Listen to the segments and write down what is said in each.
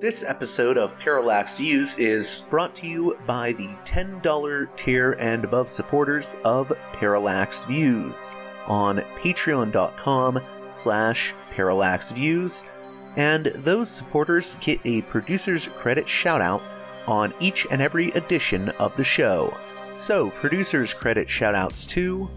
This episode of Parallax Views is brought to you by the $10 tier and above supporters of Parallax Views on patreon.com slash parallaxviews, and those supporters get a producer's credit shoutout on each and every edition of the show. So, producers' credit shoutouts to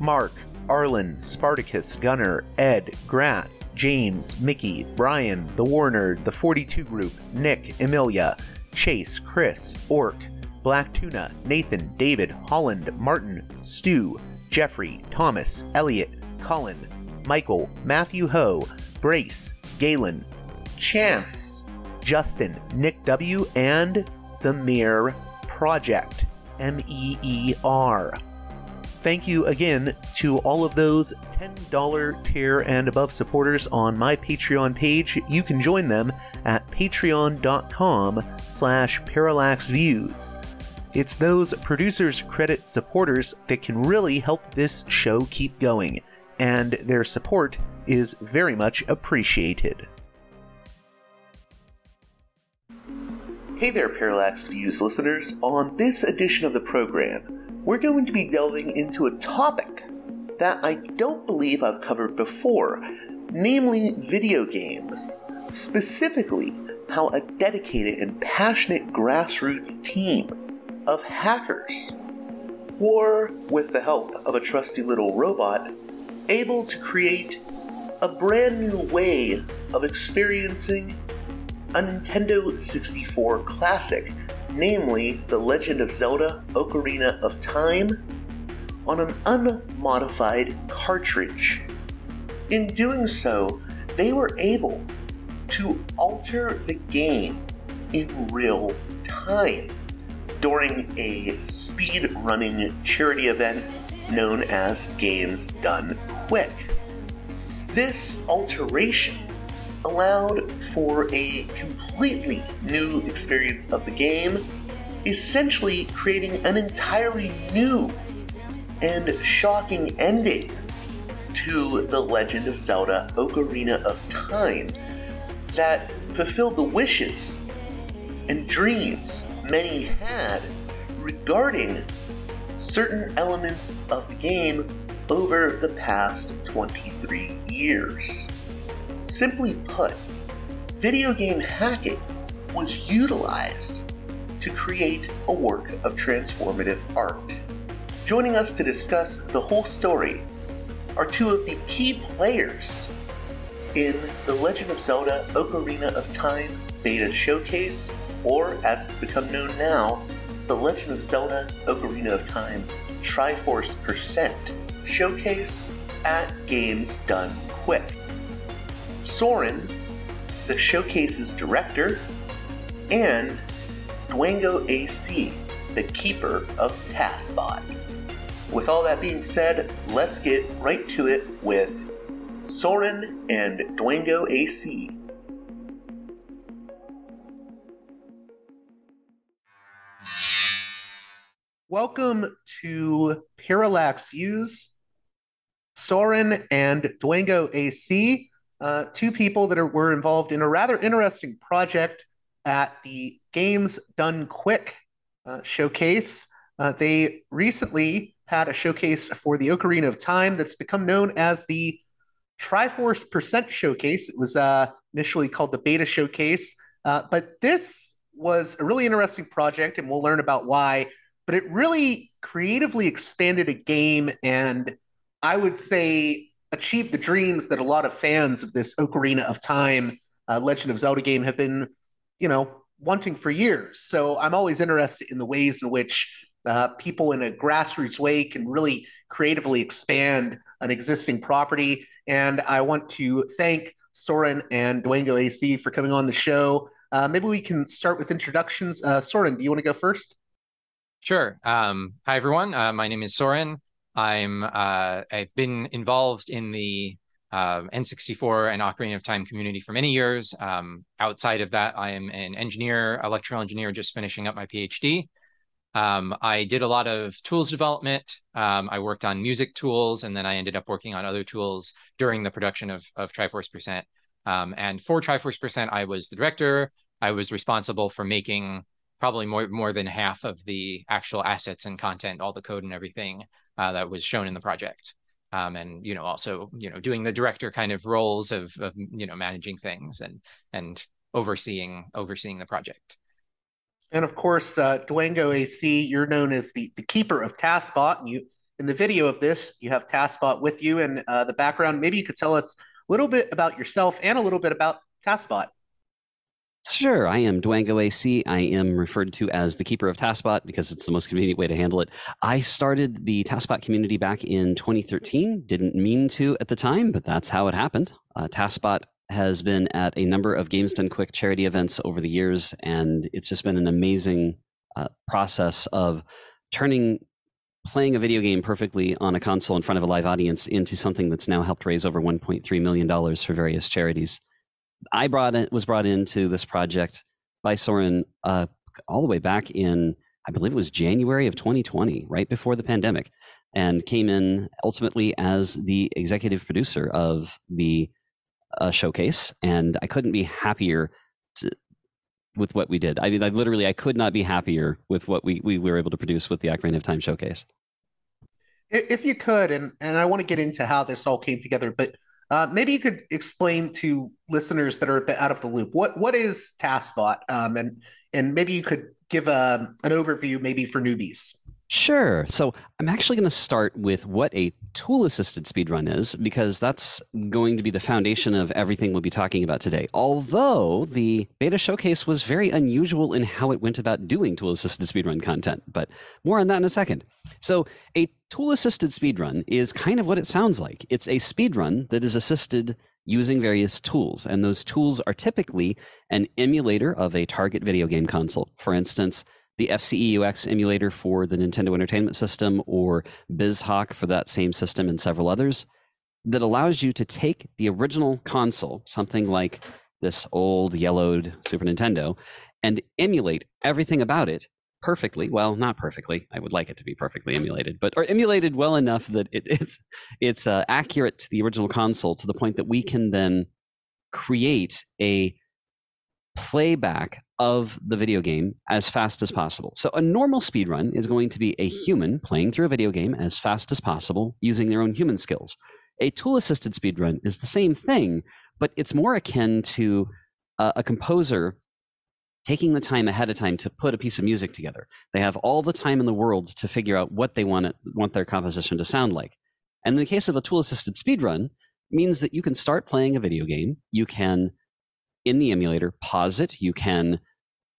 Mark, Arlen, Spartacus, Gunner, Ed, Grass, James, Mickey, Brian, The Warner, The 42 Group, Nick, Emilia, Chase, Chris, Orc, Black Tuna, Nathan, David, Holland, Martin, Stu, Jeffrey, Thomas, Elliot, Colin, Michael, Matthew Ho, Brace, Galen, Chance, Justin, Nick W, and The Mere Project. M E E R. Thank you again to all of those $10 tier and above supporters on my Patreon page. You can join them at patreon.com slash parallaxviews. It's those producers credit supporters that can really help this show keep going, and their support is very much appreciated. Hey there, Parallax Views listeners. On this edition of the program, we're going to be delving into a topic that I don't believe I've covered before, namely video games. Specifically, how a dedicated and passionate grassroots team of hackers were, with the help of a trusty little robot, able to create a brand new way of experiencing a Nintendo 64 classic, namely The Legend of Zelda Ocarina of Time, on an unmodified cartridge. In doing so, they were able to alter the game in real time during a speed running charity event known as Games Done Quick. This alteration allowed for a completely new experience of the game, essentially creating an entirely new and shocking ending to The Legend of Zelda Ocarina of Time that fulfilled the wishes and dreams many had regarding certain elements of the game over the past 23 years. Simply put, video game hacking was utilized to create a work of transformative art. Joining us to discuss the whole story are two of the key players in the Legend of Zelda Ocarina of Time beta showcase, or as it's become known now, the Legend of Zelda Ocarina of Time Triforce Percent showcase at Games Done Quick. Soren, the showcase's director, and Dwango AC, the keeper of TASBot. With all that being said, let's get right to it with Soren and Dwango AC. Welcome to Parallax Views. Soren and Dwango AC, uh, two people that are, were involved in a rather interesting project at the Games Done Quick uh, showcase. Uh, they recently had a showcase for the Ocarina of Time that's become known as the Triforce Percent Showcase. It was uh, initially called the Beta Showcase, uh, but this was a really interesting project, and we'll learn about why. But it really creatively expanded a game, and I would say achieved the dreams that a lot of fans of this Ocarina of Time, uh, Legend of Zelda game have been, you know, wanting for years. So I'm always interested in the ways in which uh, people in a grassroots way can really creatively expand an existing property. And I want to thank Soren and Dwango AC for coming on the show. Uh, maybe we can start with introductions. Uh, Soren, do you want to go first? Sure. Um, hi, everyone. Uh, my name is Soren. I'm uh, I've been involved in the uh, N64 and Ocarina of Time community for many years. Um, outside of that, I am an engineer, electrical engineer, just finishing up my PhD. Um, I did a lot of tools development. Um, I worked on music tools, and then I ended up working on other tools during the production of, of Triforce Percent. Um, and for Triforce Percent, I was the director. I was responsible for making probably more more than half of the actual assets and content, all the code and everything uh, that was shown in the project. Um, and you know, also you know, doing the director kind of roles of, of you know managing things and and overseeing overseeing the project. And of course, uh, Dwango AC, you're known as the, the keeper of TASBot. And you, in the video of this, you have TASBot with you in uh, the background. Maybe you could tell us a little bit about yourself and a little bit about TASBot. Sure, I am Dwango AC. I am referred to as the keeper of TASBot because it's the most convenient way to handle it. I started the TASBot community back in 2013. Didn't mean to at the time, but that's how it happened. Uh, TASBot has been at a number of Games Done Quick charity events over the years, and it's just been an amazing uh, process of turning playing a video game perfectly on a console in front of a live audience into something that's now helped raise over 1.3 million dollars for various charities. I brought it was brought into this project by Soren uh, all the way back in I believe it was January of 2020, right before the pandemic, and came in ultimately as the executive producer of the a showcase, and I couldn't be happier to, with what we did. I mean, I literally I could not be happier with what we, we were able to produce with the Ocarina of Time showcase. If you could, and and I want to get into how this all came together, but uh, maybe you could explain to listeners that are a bit out of the loop what what is TASBot, um, and and maybe you could give a, um, an overview maybe for newbies. Sure. So I'm actually going to start with what a tool assisted speedrun is, because that's going to be the foundation of everything we'll be talking about today. Although the beta showcase was very unusual in how it went about doing tool assisted speedrun content, but more on that in a second. So a tool assisted speedrun is kind of what it sounds like it's a speedrun that is assisted using various tools. And those tools are typically an emulator of a target video game console. For instance, the FCEUX emulator for the Nintendo Entertainment System or BizHawk for that same system and several others that allows you to take the original console, something like this old yellowed Super Nintendo, and emulate everything about it perfectly. Well, not perfectly. I would like it to be perfectly emulated, but or emulated well enough that it, it's it's uh, accurate to the original console to the point that we can then create a playback of the video game as fast as possible. So a normal speed run is going to be a human playing through a video game as fast as possible using their own human skills. A tool assisted speed run is the same thing, but it's more akin to a, a composer taking the time ahead of time to put a piece of music together. They have all the time in the world to figure out what they want it, want their composition to sound like. And in the case of a tool assisted speedrun, means that you can start playing a video game, you can in the emulator, pause it. You can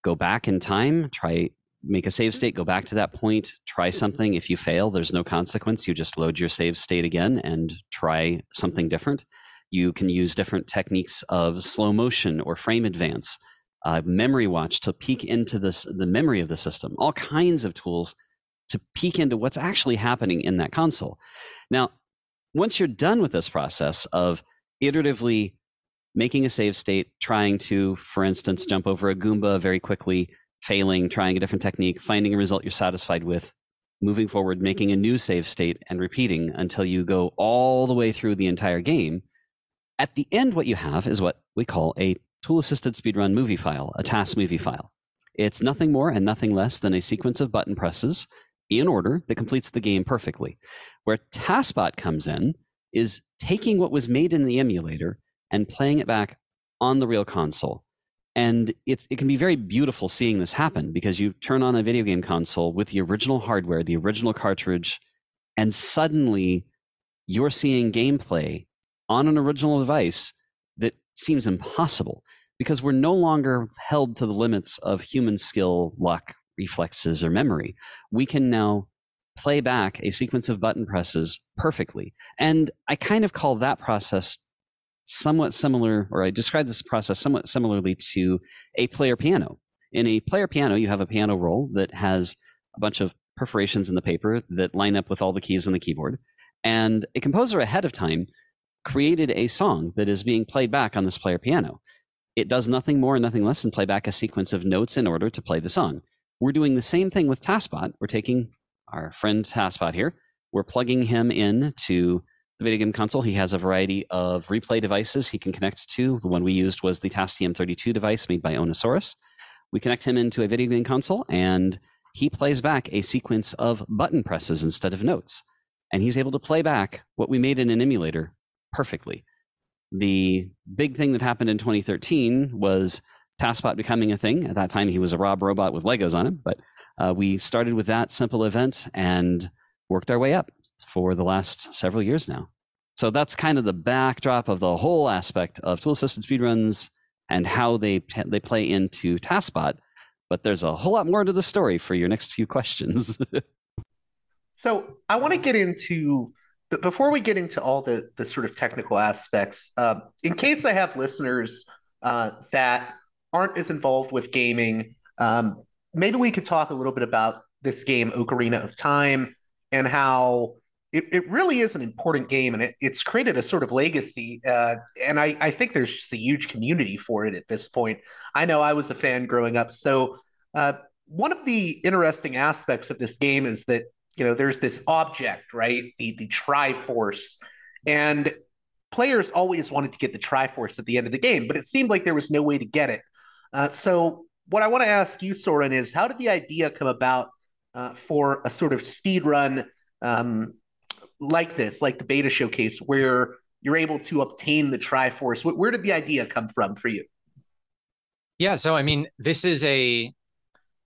go back in time, try make a save state, go back to that point, try something. If you fail, there's no consequence. You just load your save state again and try something different. You can use different techniques of slow motion or frame advance, uh, memory watch to peek into this the memory of the system. All kinds of tools to peek into what's actually happening in that console. Now, once you're done with this process of iteratively making a save state, trying to, for instance, jump over a Goomba very quickly, failing, trying a different technique, finding a result you're satisfied with, moving forward, making a new save state, and repeating until you go all the way through the entire game. At the end, what you have is what we call a tool assisted speedrun movie file, a TAS movie file. It's nothing more and nothing less than a sequence of button presses in order that completes the game perfectly. Where TASBot comes in is taking what was made in the emulator and playing it back on the real console. And it's, it can be very beautiful seeing this happen because you turn on a video game console with the original hardware, the original cartridge, and suddenly you're seeing gameplay on an original device that seems impossible because we're no longer held to the limits of human skill, luck, reflexes, or memory. We can now play back a sequence of button presses perfectly. And I kind of call that process somewhat similar, or I describe this process somewhat similarly to a player piano. In a player piano, you have a piano roll that has a bunch of perforations in the paper that line up with all the keys on the keyboard. And a composer ahead of time created a song that is being played back on this player piano. It does nothing more and nothing less than play back a sequence of notes in order to play the song. We're doing the same thing with TASBot. We're taking our friend TASBot here. We're plugging him in to video game console. He has a variety of replay devices he can connect to. The one we used was the TASTM32 device made by Ownasaurus. We connect him into a video game console, and he plays back a sequence of button presses instead of notes. And he's able to play back what we made in an emulator perfectly. The big thing that happened in 2013 was TASBot becoming a thing. At that time, he was a Rob robot with Legos on him, but uh, we started with that simple event and worked our way up for the last several years now. So that's kind of the backdrop of the whole aspect of tool assisted speedruns and how they they play into TASBot. But there's a whole lot more to the story for your next few questions. so I want to get into, but before we get into all the the sort of technical aspects, uh, in case I have listeners uh, that aren't as involved with gaming, um, maybe we could talk a little bit about this game, Ocarina of Time, and how it, it really is an important game and it, it's created a sort of legacy. Uh, and I, I think there's just a huge community for it at this point. I know I was a fan growing up. So, uh, one of the interesting aspects of this game is that, you know, there's this object, right? The, the Triforce. And players always wanted to get the Triforce at the end of the game, but it seemed like there was no way to get it. Uh, so, what I want to ask you, Soren, is how did the idea come about uh, for a sort of speed run um, like this, like the beta showcase, where you're able to obtain the Triforce? Where did the idea come from for you? Yeah, so I mean, this is a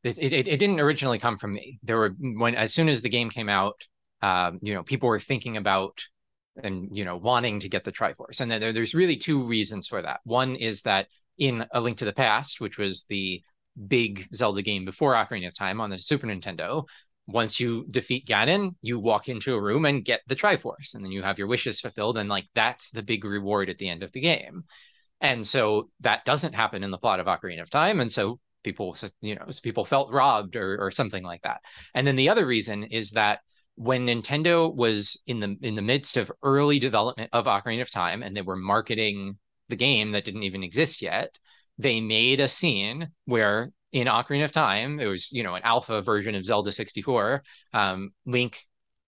it, it, it didn't originally come from me. There were when as soon as the game came out, um, you know, people were thinking about and you know wanting to get the Triforce, and there, there's really two reasons for that. One is that in A Link to the Past, which was the big Zelda game before Ocarina of Time on the Super Nintendo, once you defeat Ganon, you walk into a room and get the Triforce, and then you have your wishes fulfilled, and like that's the big reward at the end of the game. And so that doesn't happen in the plot of Ocarina of Time, and so people, you know, people felt robbed or or something like that. And then the other reason is that when Nintendo was in the in the midst of early development of Ocarina of Time, and they were marketing the game that didn't even exist yet, they made a scene where in Ocarina of Time, it was, you know, an alpha version of Zelda 64. Um, Link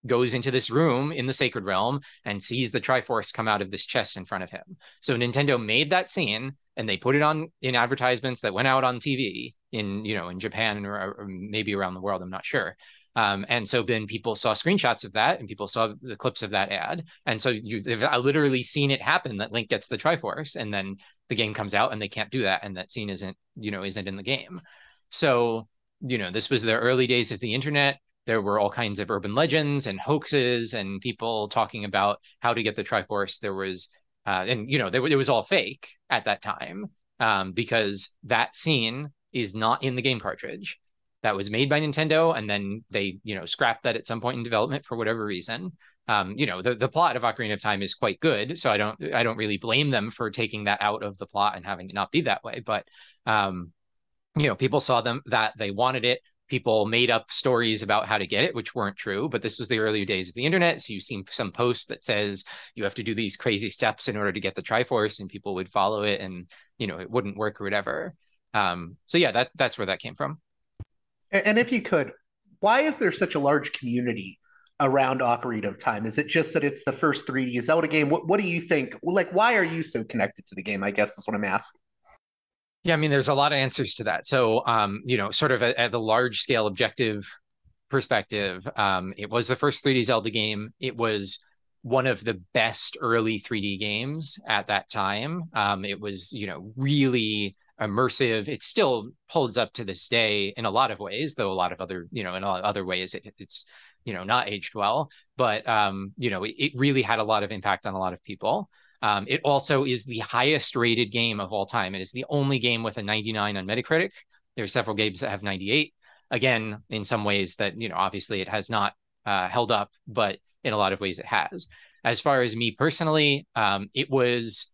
goes into this room in the Sacred Realm and sees the Triforce come out of this chest in front of him. So Nintendo made that scene and they put it on in advertisements that went out on TV in, you know, in Japan or, or maybe around the world. I'm not sure. Um, and so then people saw screenshots of that and people saw the clips of that ad. And so you, have literally seen it happen that Link gets the Triforce and then the game comes out and they can't do that. And that scene isn't, you know, isn't in the game. So, you know, this was the early days of the internet. There were all kinds of urban legends and hoaxes and people talking about how to get the Triforce. There was, uh, and, you know, there, it was all fake at that time um, because that scene is not in the game cartridge that was made by Nintendo, and then they, you know, scrapped that at some point in development for whatever reason. Um, you know, the, the plot of Ocarina of Time is quite good, so I don't I don't really blame them for taking that out of the plot and having it not be that way. But um, you know, people saw them that they wanted it. People made up stories about how to get it, which weren't true. But this was the early days of the internet, so you see some post that says you have to do these crazy steps in order to get the Triforce, and people would follow it, and you know, it wouldn't work or whatever. Um, so yeah, that that's where that came from. And if you could, why is there such a large community around Ocarina of Time? Is it just that it's the first 3D Zelda game? What What do you think? Like, why are you so connected to the game? I guess is what I'm asking. Yeah, I mean, there's a lot of answers to that. So, um, you know, sort of at, at the large scale objective perspective, um, it was the first 3D Zelda game. It was one of the best early 3D games at that time. Um, it was, you know, really immersive. It still holds up to this day in a lot of ways, though a lot of other, you know, in other ways it, it's, you know, not aged well. But um, you know, it, it, really had a lot of impact on a lot of people. Um, it also is the highest rated game of all time. It is the only game with a 99 on Metacritic. There are several games that have 98. Again, in some ways that, you know, obviously it has not uh, held up, but in a lot of ways it has. As far as me personally, um, it was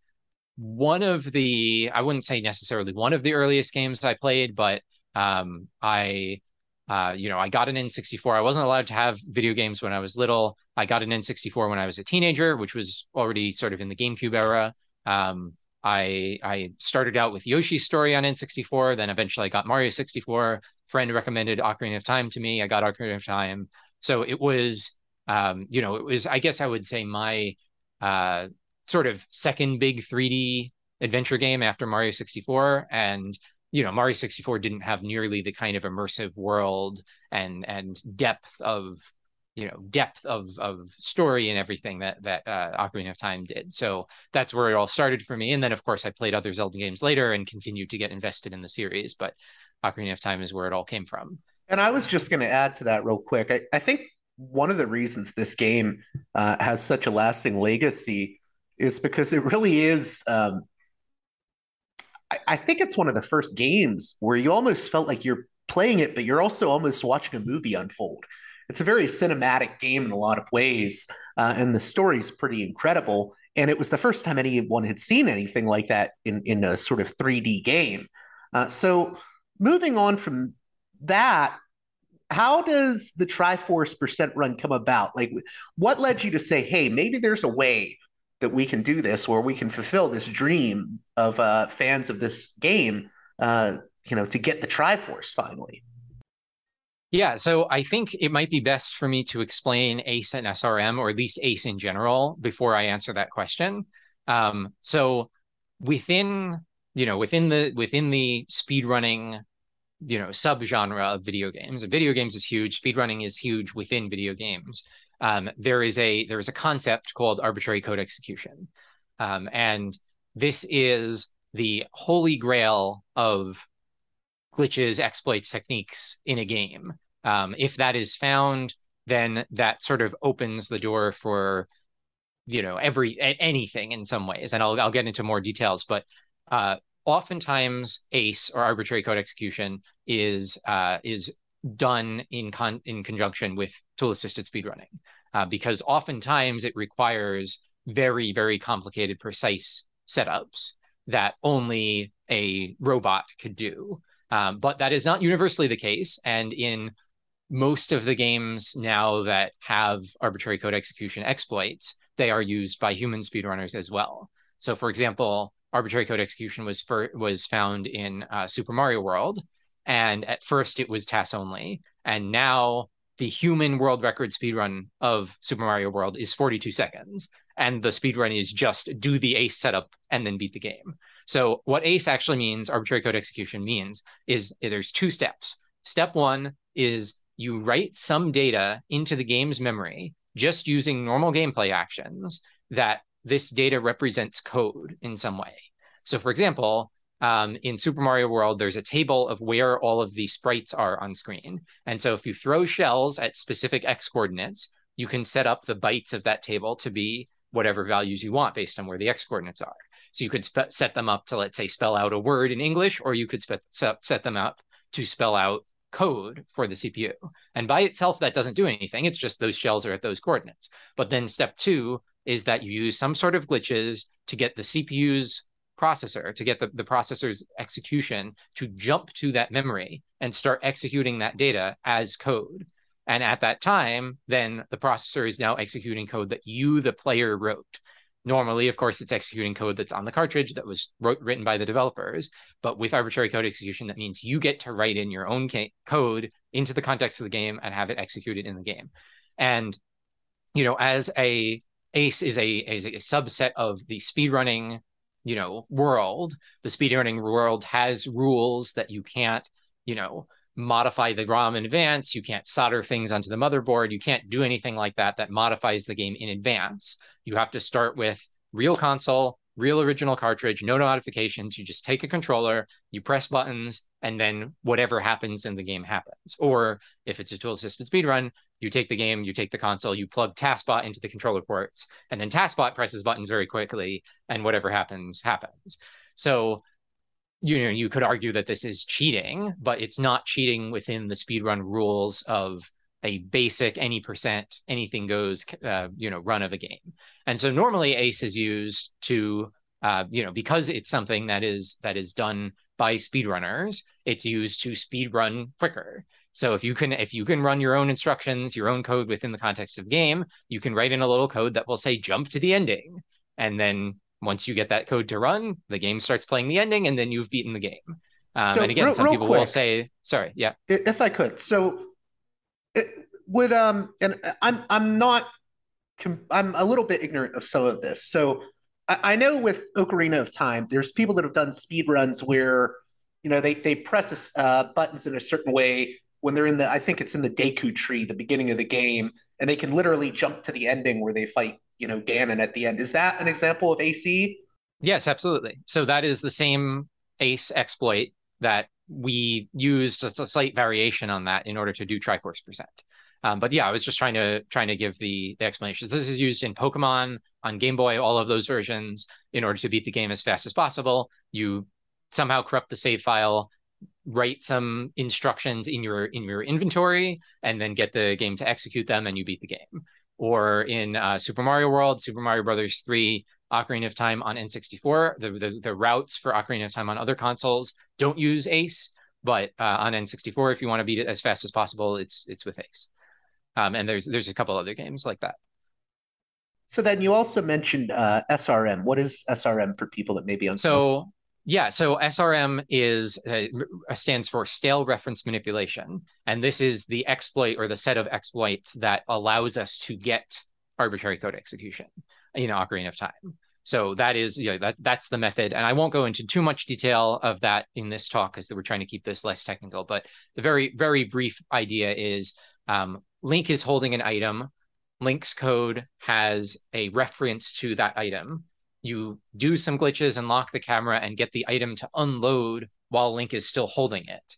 one of the, I wouldn't say necessarily one of the earliest games I played, but um, I uh, you know, I got an N64. I wasn't allowed to have video games when I was little. I got an N64 when I was a teenager, which was already sort of in the GameCube era. Um, I I started out with Yoshi's Story on N64, then eventually I got Mario 64. Friend recommended Ocarina of Time to me. I got Ocarina of Time. So it was, um, you know, it was. I guess I would say my uh, sort of second big 3D adventure game after Mario 64, and you know Mario 64 didn't have nearly the kind of immersive world and and depth of you know depth of of story and everything that that uh, Ocarina of Time did. So that's where it all started for me. And then of course I played other Zelda games later and continued to get invested in the series. But Ocarina of Time is where it all came from. And I was just going to add to that real quick. I, I, think one of the reasons this game uh, has such a lasting legacy is because it really is um, I, I think it's one of the first games where you almost felt like you're playing it, but you're also almost watching a movie unfold. It's a very cinematic game in a lot of ways, uh, and the story is pretty incredible. And it was the first time anyone had seen anything like that in in a sort of 3D game. Uh, so, moving on from that, how does the Triforce percent run come about? Like, what led you to say, "Hey, maybe there's a way that we can do this or we can fulfill this dream of uh, fans of this game uh, you know to get the triforce finally. Yeah so i think it might be best for me to explain ace and srm or at least ace in general before i answer that question. Um, so within you know within the within the speedrunning you know subgenre of video games video games is huge speedrunning is huge within video games um, there is a there is a concept called arbitrary code execution, um, and this is the holy grail of glitches, exploits, techniques in a game. Um, if that is found, then that sort of opens the door for you know every anything in some ways, and I'll I'll get into more details, but. Uh, oftentimes, ACE or arbitrary code execution is uh, is done in con- in conjunction with tool assisted speedrunning uh, because oftentimes it requires very very complicated precise setups that only a robot could do. Um, but that is not universally the case. And in most of the games now that have arbitrary code execution exploits they are used by human speedrunners as well. So for example arbitrary code execution was for, was found in uh, super mario world and at first it was TAS only. And now the human world record speedrun of Super Mario World is 42 seconds. And the speedrun is just do the ace setup and then beat the game. So what ace actually means, arbitrary code execution means, is there's two steps. Step one is you write some data into the game's memory just using normal gameplay actions that this data represents code in some way. So for example, um, in Super Mario World, there's a table of where all of the sprites are on screen. And so if you throw shells at specific x coordinates, you can set up the bytes of that table to be whatever values you want based on where the x coordinates are. So you could spe- set them up to, let's say, spell out a word in English, or you could spe- set them up to spell out code for the CPU. And by itself, that doesn't do anything. It's just those shells are at those coordinates. But then step two is that you use some sort of glitches to get the CPU's processor to get the, the processor's execution to jump to that memory and start executing that data as code. And at that time, then the processor is now executing code that you, the player, wrote. Normally, of course, it's executing code that's on the cartridge that was wrote, written by the developers. But with arbitrary code execution, that means you get to write in your own ca- code into the context of the game and have it executed in the game. And you know, as a ACE is a, is a subset of the speedrunning you know world the speedrunning world has rules that you can't you know modify the rom in advance. You can't solder things onto the motherboard. You can't do anything like that that modifies the game in advance. You have to start with real console real original cartridge no modifications you just take a controller you press buttons and then whatever happens in the game happens. Or if it's a tool assisted speedrun you take the game, you take the console, you plug TASBot into the controller ports, and then TASBot presses buttons very quickly, and whatever happens, happens. So you know you could argue that this is cheating but it's not cheating within the speedrun rules of a basic any percent anything goes uh, you know run of a game and so normally ace is used to uh, you know because it's something that is that is done by speedrunners it's used to speedrun quicker so if you can if you can run your own instructions your own code within the context of game you can write in a little code that will say jump to the ending and then once you get that code to run, the game starts playing the ending, and then you've beaten the game. Um, so and again, real, some real people quick, will say, "Sorry, yeah." If I could, so it would um, and I'm I'm not, I'm a little bit ignorant of some of this. So I, I know with Ocarina of Time, there's people that have done speed runs where you know they they press uh, buttons in a certain way when they're in the I think it's in the Deku tree, the beginning of the game, and they can literally jump to the ending where they fight you know Ganon at the end. Is that an example of AC? Yes, absolutely. So that is the same Ace exploit that we used a slight variation on that in order to do Triforce percent. Um, but yeah, I was just trying to trying to give the, the explanations. This is used in Pokemon, on Game Boy, all of those versions. In order to beat the game as fast as possible, you somehow corrupt the save file, write some instructions in your in your inventory, and then get the game to execute them, and you beat the game or in uh, Super Mario World, Super Mario Brothers 3, Ocarina of Time on N64. The, the, the routes for Ocarina of Time on other consoles don't use Ace, but uh, on N64, if you want to beat it as fast as possible, it's it's with Ace. Um, and there's there's a couple other games like that. So then you also mentioned uh, SRM. What is SRM for people that may be on? So yeah, so SRM is uh, stands for stale reference manipulation, and this is the exploit or the set of exploits that allows us to get arbitrary code execution in Ocarina of Time. So that is you know, that that's the method, and I won't go into too much detail of that in this talk because we're trying to keep this less technical. But the very very brief idea is um, Link is holding an item. Link's code has a reference to that item you do some glitches and lock the camera and get the item to unload while Link is still holding it.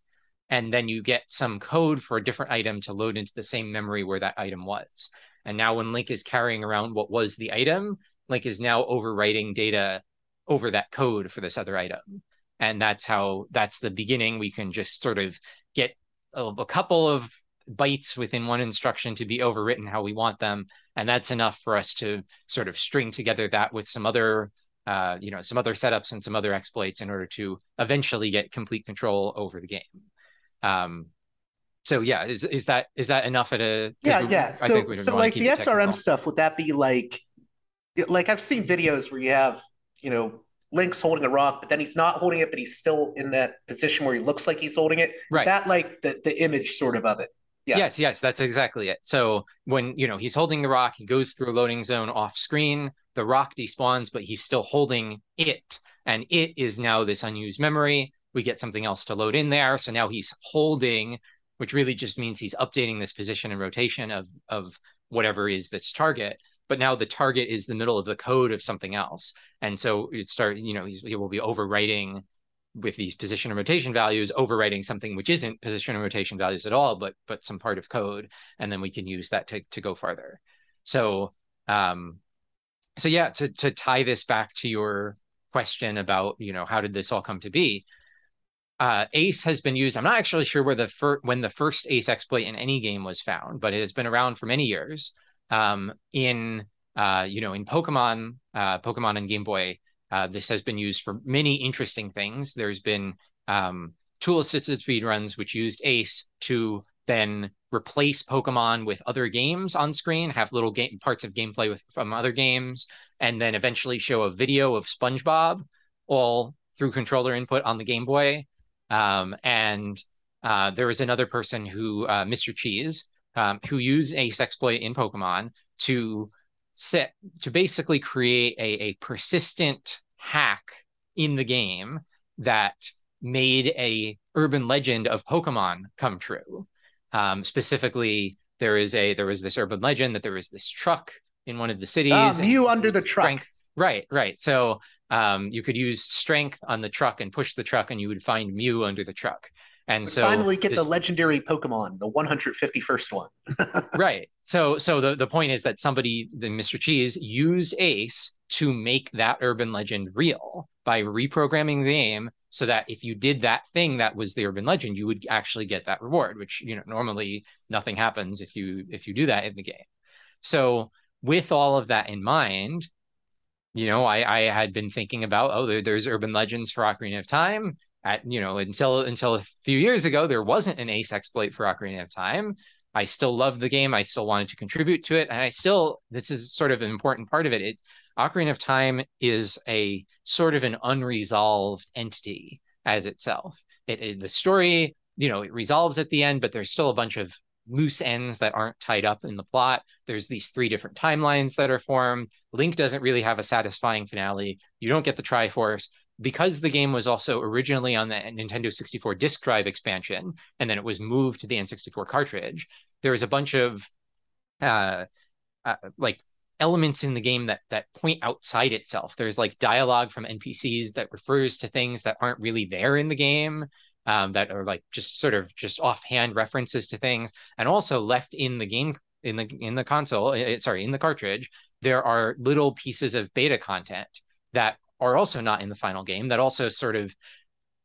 And then you get some code for a different item to load into the same memory where that item was. And now when Link is carrying around what was the item, Link is now overwriting data over that code for this other item. And that's how that's the beginning. We can just sort of get a, a couple of bytes within one instruction to be overwritten how we want them and that's enough for us to sort of string together that with some other uh, you know some other setups and some other exploits in order to eventually get complete control over the game um, so yeah is is that is that enough at a yeah yeah so, so like the srm stuff would that be like like i've seen videos where you have you know Link's holding a rock, but then he's not holding it, but he's still in that position where he looks like he's holding it. Right. Is that like the, the image sort of of it? Yeah. Yes, yes, that's exactly it. So when you know he's holding the rock, he goes through a loading zone off screen. The rock despawns, but he's still holding it, and it is now this unused memory. We get something else to load in there, so now he's holding, which really just means he's updating this position and rotation of of whatever is this target. But now the target is the middle of the code of something else, and so it start. You know, he will be overwriting with these position and rotation values overwriting something which isn't position and rotation values at all but but some part of code and then we can use that to, to go farther. So um so yeah to to tie this back to your question about you know how did this all come to be uh, ace has been used i'm not actually sure where the fir- when the first ace exploit in any game was found but it has been around for many years um, in uh, you know in pokemon uh, pokemon and game boy uh, this has been used for many interesting things. There's been um, tool assisted speedruns which used Ace to then replace Pokemon with other games on screen, have little game parts of gameplay with from other games, and then eventually show a video of SpongeBob all through controller input on the Game Boy. Um, and uh, there was another person who, uh, MrCheeze, um, who used Ace exploit in Pokemon to set to basically create a, a persistent hack in the game that made a urban legend of Pokemon come true. Um, specifically, there is a there was this urban legend that there was this truck in one of the cities. Ah, Mew under the truck. Strength. Right, right. So um, you could use strength on the truck and push the truck, and you would find Mew under the truck. And we so finally get this, the legendary Pokemon, the 151st one. right. So so the, the point is that somebody, the MrCheeze, used Ace to make that urban legend real by reprogramming the game so that if you did that thing that was the urban legend, you would actually get that reward, which you know normally nothing happens if you if you do that in the game. So with all of that in mind, you know, I, I had been thinking about, oh, there, there's urban legends for Ocarina of Time. At you know, until until a few years ago, there wasn't an Ace exploit for Ocarina of Time. I still loved the game. I still wanted to contribute to it, and I still this is sort of an important part of it. It Ocarina of Time is a sort of an unresolved entity as itself. It, it the story, you know, it resolves at the end, but there's still a bunch of loose ends that aren't tied up in the plot. There's these three different timelines that are formed. Link doesn't really have a satisfying finale. You don't get the Triforce because the game was also originally on the Nintendo 64 disk drive expansion, and then it was moved to the N64 cartridge. There was a bunch of uh, uh, like elements in the game that that point outside itself. There's like dialogue from NPCs that refers to things that aren't really there in the game. Um, that are like just sort of just offhand references to things, and also left in the game in the in the console. Sorry, in the cartridge, there are little pieces of beta content that are also not in the final game that also sort of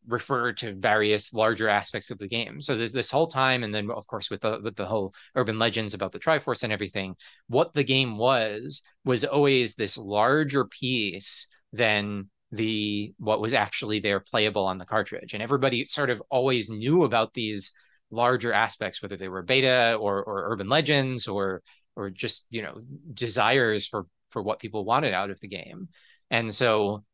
refer to various larger aspects of the game. So there's this whole time, and then of course with the with the whole urban legends about the Triforce and everything, what the game was was always this larger piece than the what was actually there playable on the cartridge. And everybody sort of always knew about these larger aspects, whether they were beta or or urban legends or or just you know desires for for what people wanted out of the game. And so,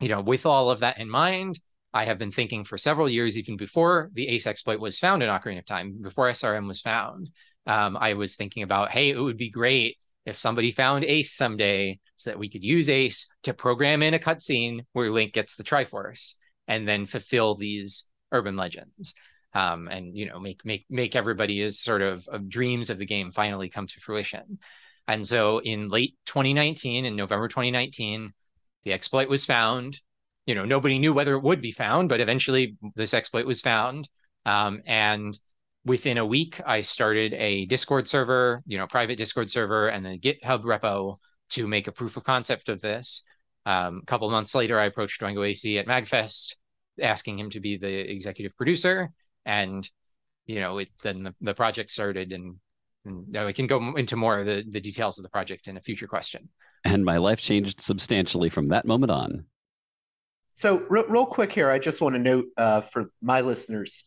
you know, with all of that in mind, I have been thinking for several years, even before the Ace exploit was found in Ocarina of Time, before SRM was found, um, I was thinking about, hey, it would be great if somebody found Ace someday so that we could use Ace to program in a cutscene where Link gets the Triforce and then fulfill these urban legends. Um, and you know make make make everybody's sort of, of dreams of the game finally come to fruition. And so in late 2019, in November 2019, the exploit was found. You know, nobody knew whether it would be found, but eventually this exploit was found. Um, and within a week, I started a Discord server, you know, private Discord server, and then GitHub repo to make a proof of concept of this. Um, a couple months later, I approached Dwango AC at Magfest, asking him to be the executive producer, and you know, it, then the, the project started, and, and we can go into more of the, the details of the project in a future question and my life changed substantially from that moment on. So, real, real quick here, I just want to note uh, for my listeners.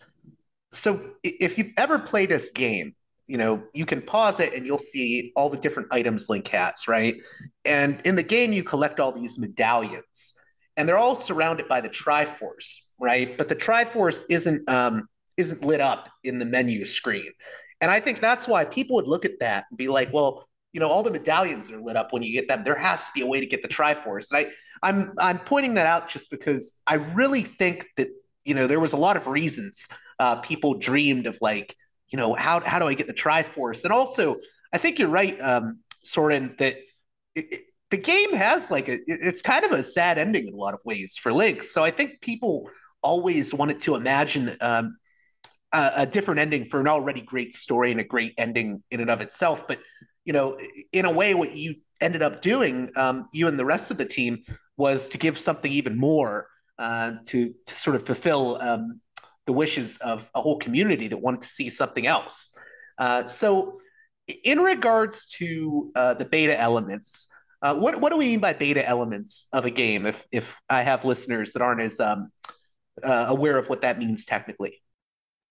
So, if you've ever play this game, you know, you can pause it and you'll see all the different items Link has, right? And in the game, you collect all these medallions, and they're all surrounded by the Triforce, right? But the Triforce isn't um, isn't lit up in the menu screen, and I think that's why people would look at that and be like, "Well, you know all the medallions are lit up when you get them. There has to be a way to get the triforce. And i i'm i'm pointing that out just because i really think that you know there was a lot of reasons uh, people dreamed of like you know how how do i get the triforce? And also i think you're right um soren that it, it, the game has like a it's kind of a sad ending in a lot of ways for link. So i think people always wanted to imagine um, a, a different ending for an already great story and a great ending in and of itself. But you know, in a way, what you ended up doing, um, you and the rest of the team, was to give something even more uh, to to sort of fulfill um, the wishes of a whole community that wanted to see something else. Uh, so, in regards to uh, the beta elements, uh, what what do we mean by beta elements of a game? If if I have listeners that aren't as um, uh, aware of what that means technically.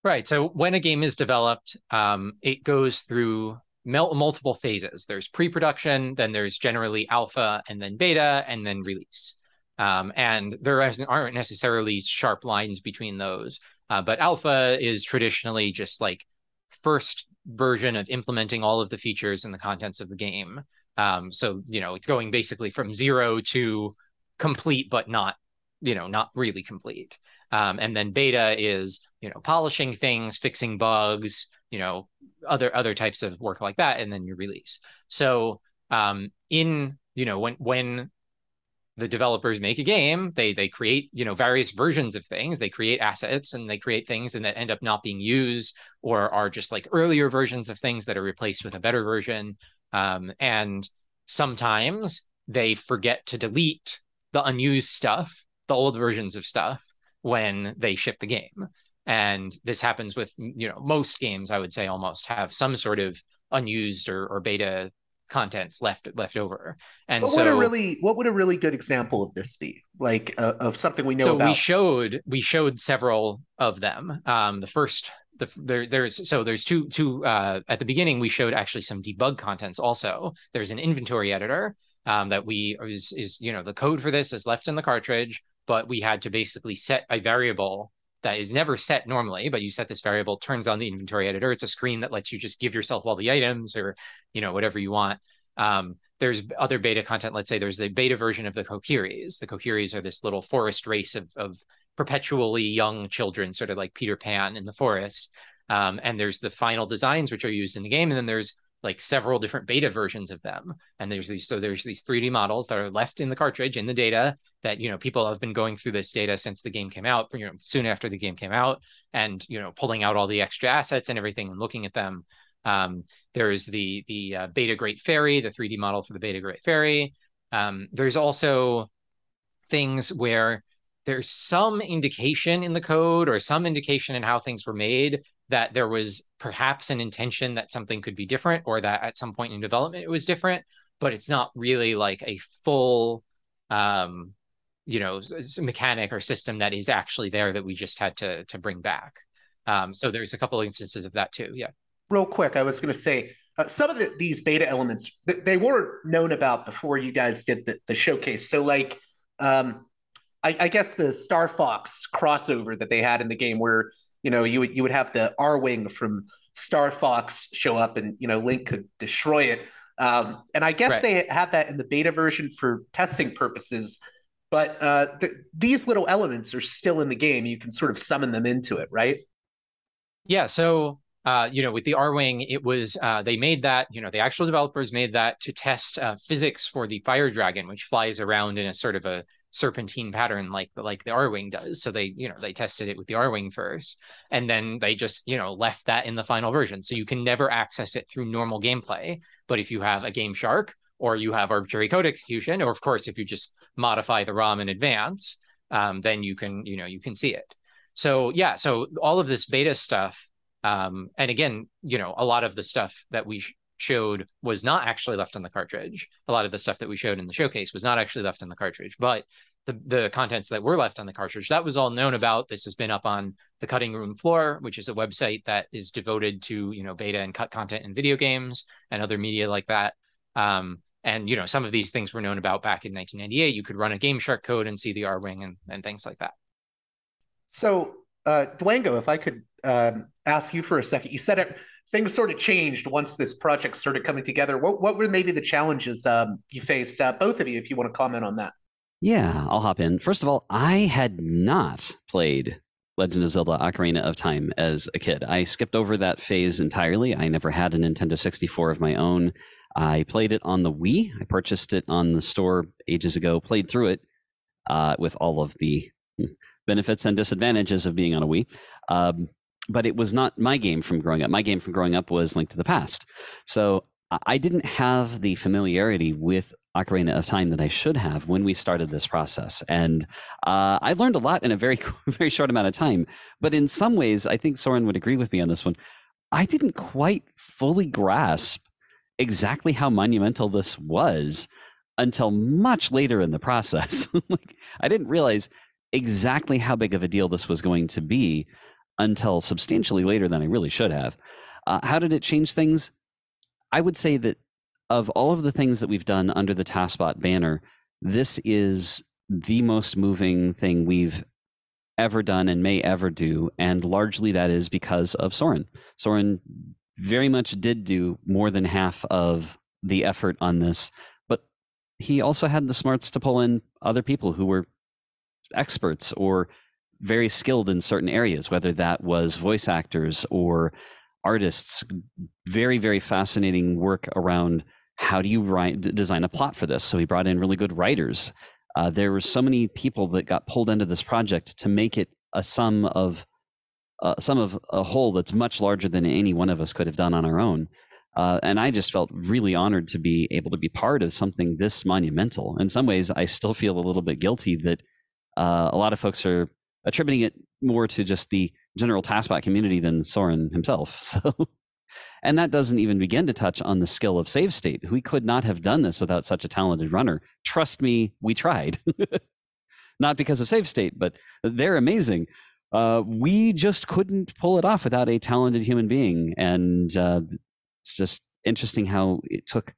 Right. So when a game is developed, um, it goes through multiple phases. There's pre-production, then there's generally alpha, and then beta, and then release. Um, and there aren't necessarily sharp lines between those. Uh, but alpha is traditionally just like first version of implementing all of the features and the contents of the game. Um, so you know it's going basically from zero to complete, but not you know not really complete. Um, and then beta is you know polishing things, fixing bugs, you know other other types of work like that and then you release. So um in you know when when the developers make a game they they create you know various versions of things. They create assets and they create things and that end up not being used or are just like earlier versions of things that are replaced with a better version. Um, and sometimes they forget to delete the unused stuff the old versions of stuff when they ship the game and this happens with you know most games i would say almost have some sort of unused or, or beta contents left left over. And what so, would a really what would a really good example of this be? Like uh, of something we know so about. we showed we showed several of them. Um, the first the there there's so there's two two uh, at the beginning we showed actually some debug contents also. There's an inventory editor um, that we is is you know the code for this is left in the cartridge, but we had to basically set a variable that is never set normally, but you set this variable, turns on the inventory editor. It's a screen that lets you just give yourself all the items or, you know, whatever you want. Um, there's other beta content. Let's say there's the beta version of the Kokiris. The Kokiris are this little forest race of, of perpetually young children, sort of like Peter Pan in the forest. Um, and there's the final designs which are used in the game, and then there's like several different beta versions of them and there's these so there's these 3d models that are left in the cartridge in the data that you know people have been going through this data since the game came out you know soon after the game came out and you know pulling out all the extra assets and everything and looking at them. Um, there's the the uh, beta great fairy the 3d model for the beta great fairy. Um, there's also things where there's some indication in the code or some indication in how things were made that there was perhaps an intention that something could be different or that at some point in development it was different but it's not really like a full um you know mechanic or system that is actually there that we just had to to bring back um so there's a couple of instances of that too yeah real quick i was going to say uh, some of the, these beta elements they were known about before you guys did the, the showcase so like um I, I guess the star fox crossover that they had in the game where you know, you would you would have the Arwing from Star Fox show up, and you know, Link could destroy it. Um, and I guess right. they had that in the beta version for testing purposes. But uh, th- these little elements are still in the game. You can sort of summon them into it, right? Yeah. So uh, you know, with the Arwing, it was uh, they made that. You know, the actual developers made that to test uh, physics for the fire dragon, which flies around in a sort of a serpentine pattern like like the Arwing does. So they, you know, they tested it with the Arwing first, and then they just, you know, left that in the final version. So you can never access it through normal gameplay. But if you have a Game Shark or you have arbitrary code execution, or of course if you just modify the ROM in advance, um, then you can, you know, you can see it. So yeah, so all of this beta stuff, um, and again, you know, a lot of the stuff that we sh- showed was not actually left on the cartridge. A lot of the stuff that we showed in the showcase was not actually left on the cartridge, but the, the contents that were left on the cartridge, that was all known about. This has been up on the cutting room floor, which is a website that is devoted to, you know, beta and cut content in video games and other media like that. Um, and, you know, some of these things were known about back in 1998. You could run a Game Shark code and see the Arwing and, and things like that. So, uh, Dwango, if I could um, ask you for a second, you said it things sort of changed once this project started coming together. What what were maybe the challenges um, you faced, uh, both of you, if you want to comment on that? Yeah, I'll hop in. First of all, I had not played Legend of Zelda: Ocarina of Time as a kid. I skipped over that phase entirely. I never had a Nintendo 64 of my own. I played it on the Wii. I purchased it on the store ages ago. Played through it uh, with all of the benefits and disadvantages of being on a Wii. Um, but it was not my game from growing up. My game from growing up was Link to the Past. So I didn't have the familiarity with Ocarina of Time that I should have when we started this process. And uh, I learned a lot in a very, very short amount of time. But in some ways, I think Soren would agree with me on this one. I didn't quite fully grasp exactly how monumental this was until much later in the process. like, I didn't realize exactly how big of a deal this was going to be until substantially later than I really should have. Uh, how did it change things? I would say that of all of the things that we've done under the TASBot banner, this is the most moving thing we've ever done and may ever do. And largely that is because of Soren. Soren very much did do more than half of the effort on this, but he also had the smarts to pull in other people who were experts or very skilled in certain areas, whether that was voice actors or artists. Very, very fascinating work around how do you write, design a plot for this. So he brought in really good writers. Uh, there were so many people that got pulled into this project to make it a sum of uh, sum of a whole that's much larger than any one of us could have done on our own. Uh, and I just felt really honored to be able to be part of something this monumental. In some ways, I still feel a little bit guilty that uh, a lot of folks are attributing it more to just the general TASBot community than Soren himself. So, and that doesn't even begin to touch on the skill of Save State. We could not have done this without such a talented runner. Trust me, we tried. not because of Save State, but they're amazing. Uh, we just couldn't pull it off without a talented human being, and uh, it's just interesting how it took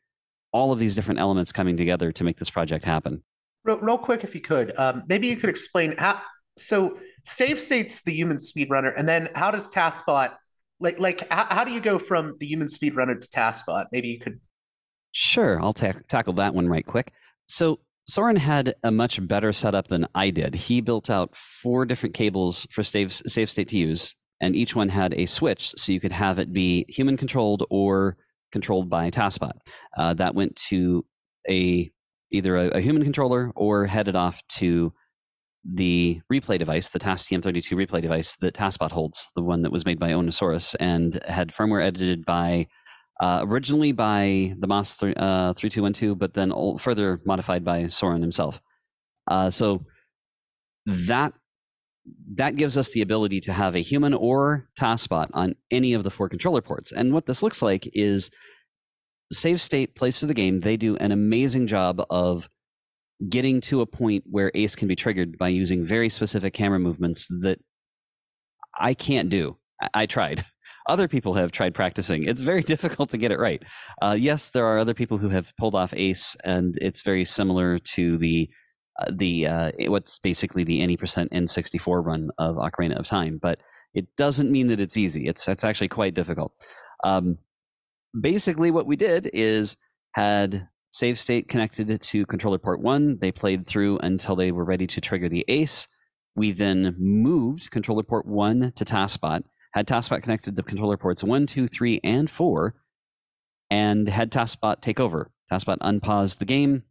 all of these different elements coming together to make this project happen. Real, real quick, if you could, um, maybe you could explain how. So, Save State's the human speedrunner, and then how does TASBot? like like how, how do you go from the human speedrunner to TASBot? Maybe you could. Sure, I'll ta- tackle that one right quick. So Soren had a much better setup than I did. He built out four different cables for Save State to use, and each one had a switch so you could have it be human controlled or controlled by TASBot. Uh, that went to a either a, a, human controller or headed off to the replay device, the TAStm32 replay device that TASBot holds, the one that was made by Ownasaurus and had firmware edited by uh, originally by the Moss uh, 3212, but then all, further modified by Soren himself. Uh, so that that gives us the ability to have a human or TASBot on any of the four controller ports. And what this looks like is save state plays through the game. They do an amazing job of getting to a point where ace can be triggered by using very specific camera movements that I can't do. I, I tried. Other people have tried practicing. It's very difficult to get it right. Uh, yes, there are other people who have pulled off ace, and it's very similar to the uh, the uh, what's basically the any percent N64 run of Ocarina of Time. But it doesn't mean that it's easy. It's it's actually quite difficult. Um, basically, what we did is had save state connected to controller port one. They played through until they were ready to trigger the ace. We then moved controller port one to TASBot, had TASBot connected to controller ports one, two, three, and four, and had TASBot take over. TASBot unpaused the game,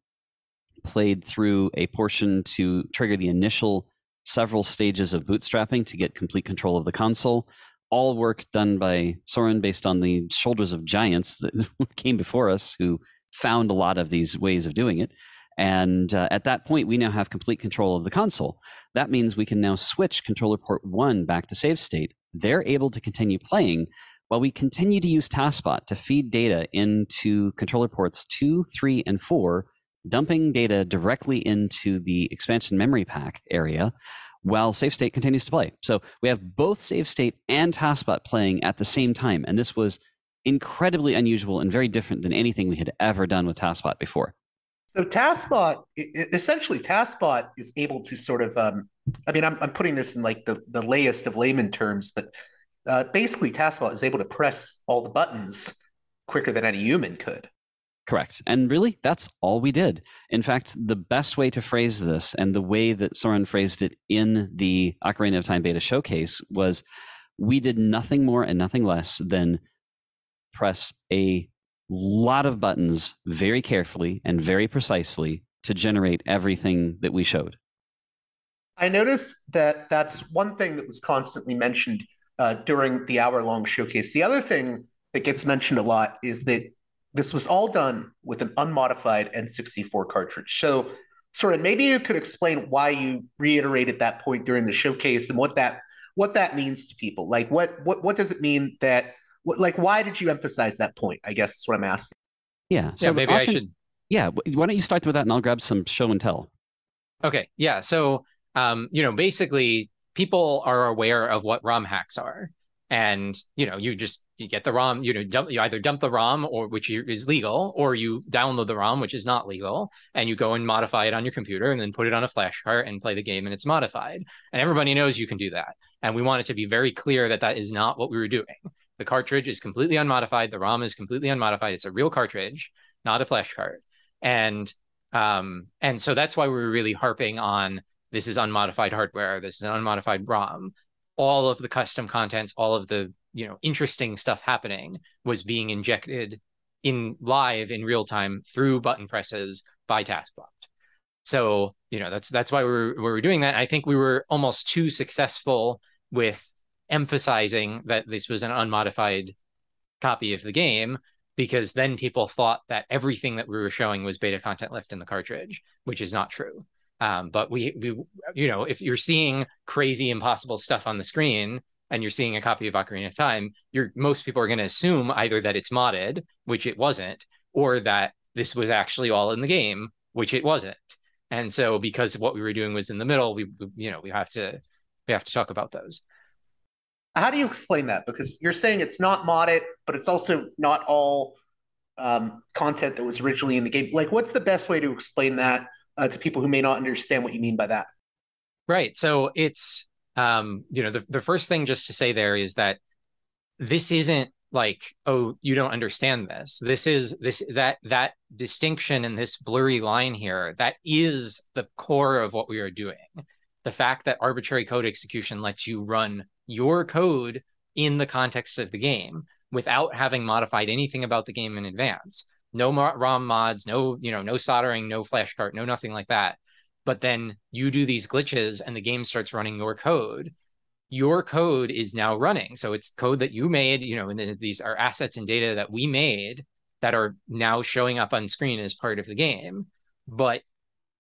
played through a portion to trigger the initial several stages of bootstrapping to get complete control of the console. All work done by Soren based on the shoulders of giants that came before us who found a lot of these ways of doing it. And uh, at that point, we now have complete control of the console. That means we can now switch controller port one back to save state. They're able to continue playing while we continue to use TASBot to feed data into controller ports two, three, and four, dumping data directly into the expansion memory pack area while save state continues to play. So we have both save state and TASBot playing at the same time. And this was incredibly unusual and very different than anything we had ever done with TASBot before. So TASBot, essentially, TASBot is able to sort of, um, I mean, I'm, I'm putting this in like the, the layest of layman terms, but uh, basically, TASBot is able to press all the buttons quicker than any human could. Correct. And really, that's all we did. In fact, the best way to phrase this and the way that Soren phrased it in the Ocarina of Time beta showcase was we did nothing more and nothing less than press a lot of buttons very carefully and very precisely to generate everything that we showed. I noticed that that's one thing that was constantly mentioned uh, during the hour long showcase. The other thing that gets mentioned a lot is that this was all done with an unmodified N64 cartridge. So, sort of, maybe you could explain why you reiterated that point during the showcase and what that what that means to people. Like, what what what does it mean that like why did you emphasize that point i guess is what i'm asking yeah so yeah, maybe often, i should yeah why don't you start with that and i'll grab some show and tell okay yeah so um you know basically people are aware of what rom hacks are and you know you just you get the rom you know dump, you either dump the rom or which is legal or you download the rom which is not legal and you go and modify it on your computer and then put it on a flash cart and play the game and it's modified and everybody knows you can do that and we want it to be very clear that that is not what we were doing the cartridge is completely unmodified. The ROM is completely unmodified. It's a real cartridge, not a flash card. And um, and so that's why we were really harping on this is unmodified hardware. This is an unmodified ROM. All of the custom contents, all of the you know interesting stuff happening was being injected in live in real time through button presses by TASBot. So you know that's that's why we were, we were doing that. I think we were almost too successful with emphasizing that this was an unmodified copy of the game because then people thought that everything that we were showing was beta content left in the cartridge, which is not true. Um, but we, we, you know, if you're seeing crazy, impossible stuff on the screen and you're seeing a copy of Ocarina of Time, you're most people are going to assume either that it's modded, which it wasn't, or that this was actually all in the game, which it wasn't. And so, because what we were doing was in the middle, we, you know, we have to we have to talk about those. How do you explain that? Because you're saying it's not modded, but it's also not all um, content that was originally in the game. Like, what's the best way to explain that uh, to people who may not understand what you mean by that? Right. So it's um, you know the the first thing just to say there is that this isn't like oh you don't understand this this is this that that distinction and this blurry line here that is the core of what we are doing the fact that arbitrary code execution lets you run your code in the context of the game without having modified anything about the game in advance. No ROM mods, no, you know, no soldering, no flash cart, no nothing like that. But then you do these glitches and the game starts running your code. Your code is now running. So it's code that you made, you know, and these are assets and data that we made that are now showing up on screen as part of the game. But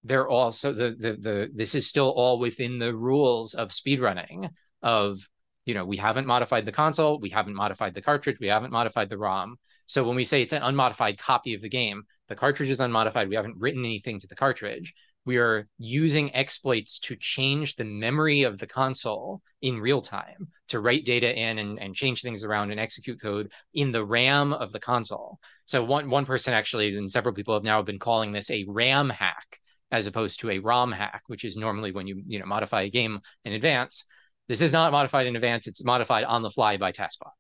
they're also the the the this is still all within the rules of speedrunning of you know, we haven't modified the console, we haven't modified the cartridge, we haven't modified the ROM. So when we say it's an unmodified copy of the game, the cartridge is unmodified, we haven't written anything to the cartridge. We are using exploits to change the memory of the console in real time, to write data in and, and change things around and execute code in the RAM of the console. So one one person actually, and several people have now been calling this a RAM hack as opposed to a ROM hack, which is normally when you you know modify a game in advance. This is not modified in advance. It's modified on the fly by TASBot.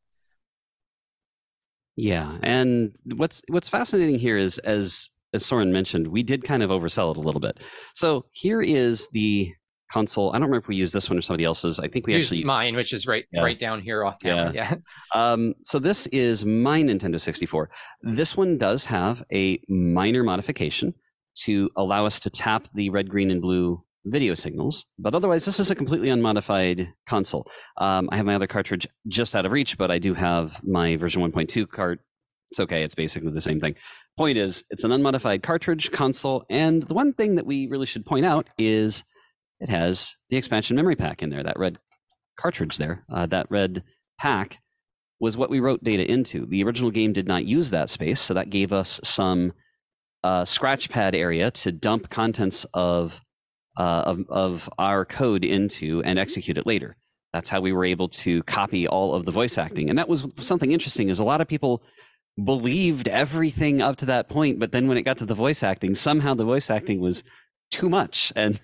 Yeah, and what's what's fascinating here is as as Soren mentioned, we did kind of oversell it a little bit. So here is the console. I don't remember if we used this one or somebody else's. I think we Use actually mine, which is right Yeah. right down here off camera. Yeah. Um, so this is my Nintendo 64. This one does have a minor modification to allow us to tap the red, green, and blue video signals, but otherwise, this is a completely unmodified console. Um, I have my other cartridge just out of reach, but I do have my version 1.2 cart. It's okay. It's basically the same thing. Point is, it's an unmodified cartridge console, and the one thing that we really should point out is it has the expansion memory pack in there. That red cartridge there, uh, that red pack was what we wrote data into. The original game did not use that space, so that gave us some uh, scratch pad area to dump contents of, uh, of of our code into and execute it later. That's how we were able to copy all of the voice acting, and that was something interesting. Is a lot of people believed everything up to that point, but then when it got to the voice acting, somehow the voice acting was too much, and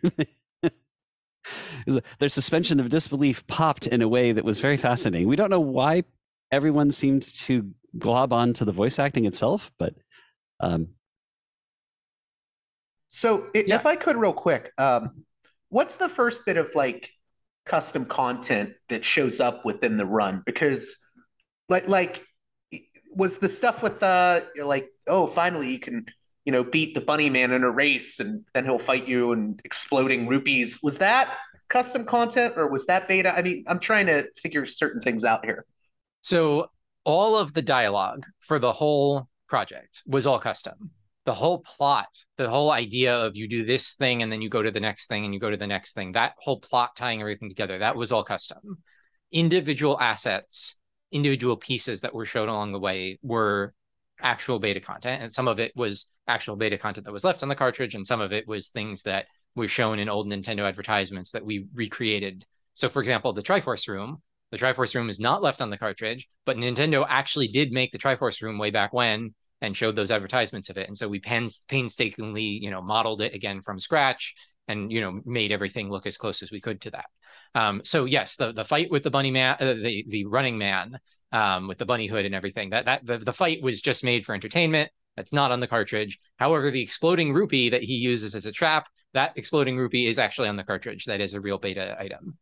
their suspension of disbelief popped in a way that was very fascinating. We don't know why everyone seemed to glob on to the voice acting itself, but um, So, Yeah. if I could, real quick, um, what's the first bit of like custom content that shows up within the run? Because, like, like was the stuff with uh, like, oh, finally you can, you know, beat the bunny man in a race, and then he'll fight you and exploding rupees. Was that custom content or was that beta? I mean, I'm trying to figure certain things out here. So all of the dialogue for the whole project was all custom. The whole plot, the whole idea of you do this thing and then you go to the next thing and you go to the next thing, that whole plot tying everything together, that was all custom. Individual assets, individual pieces that were shown along the way were actual beta content. And some of it was actual beta content that was left on the cartridge, and some of it was things that were shown in old Nintendo advertisements that we recreated. So, for example, the Triforce Room the Triforce Room is not left on the cartridge, but Nintendo actually did make the Triforce Room way back when and showed those advertisements of it. And so we pains- painstakingly, you know, modeled it again from scratch and, you know, made everything look as close as we could to that. Um, so yes, the the fight with the bunny man, uh, the the running man um, with the bunny hood and everything, that that the, the fight was just made for entertainment. That's not on the cartridge. However, the exploding rupee that he uses as a trap, that exploding rupee is actually on the cartridge. That is a real beta item.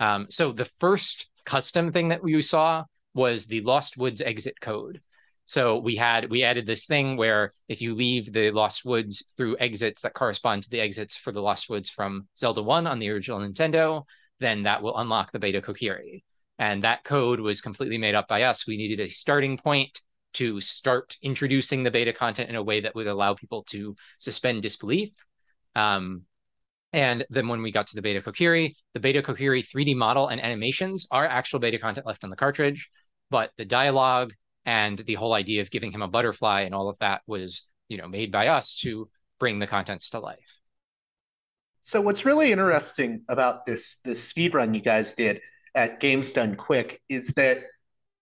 Um, so the first custom thing that we saw was the Lost Woods exit code. So we had we added this thing where if you leave the Lost Woods through exits that correspond to the exits for the Lost Woods from Zelda 1 on the original Nintendo, then that will unlock the Beta Kokiri. And that code was completely made up by us. We needed a starting point to start introducing the beta content in a way that would allow people to suspend disbelief. Um, and then when we got to the beta Kokiri, the beta Kokiri 3D model and animations are actual beta content left on the cartridge, but the dialogue and the whole idea of giving him a butterfly and all of that was, you know, made by us to bring the contents to life. So what's really interesting about this this speed run you guys did at Games Done Quick is that,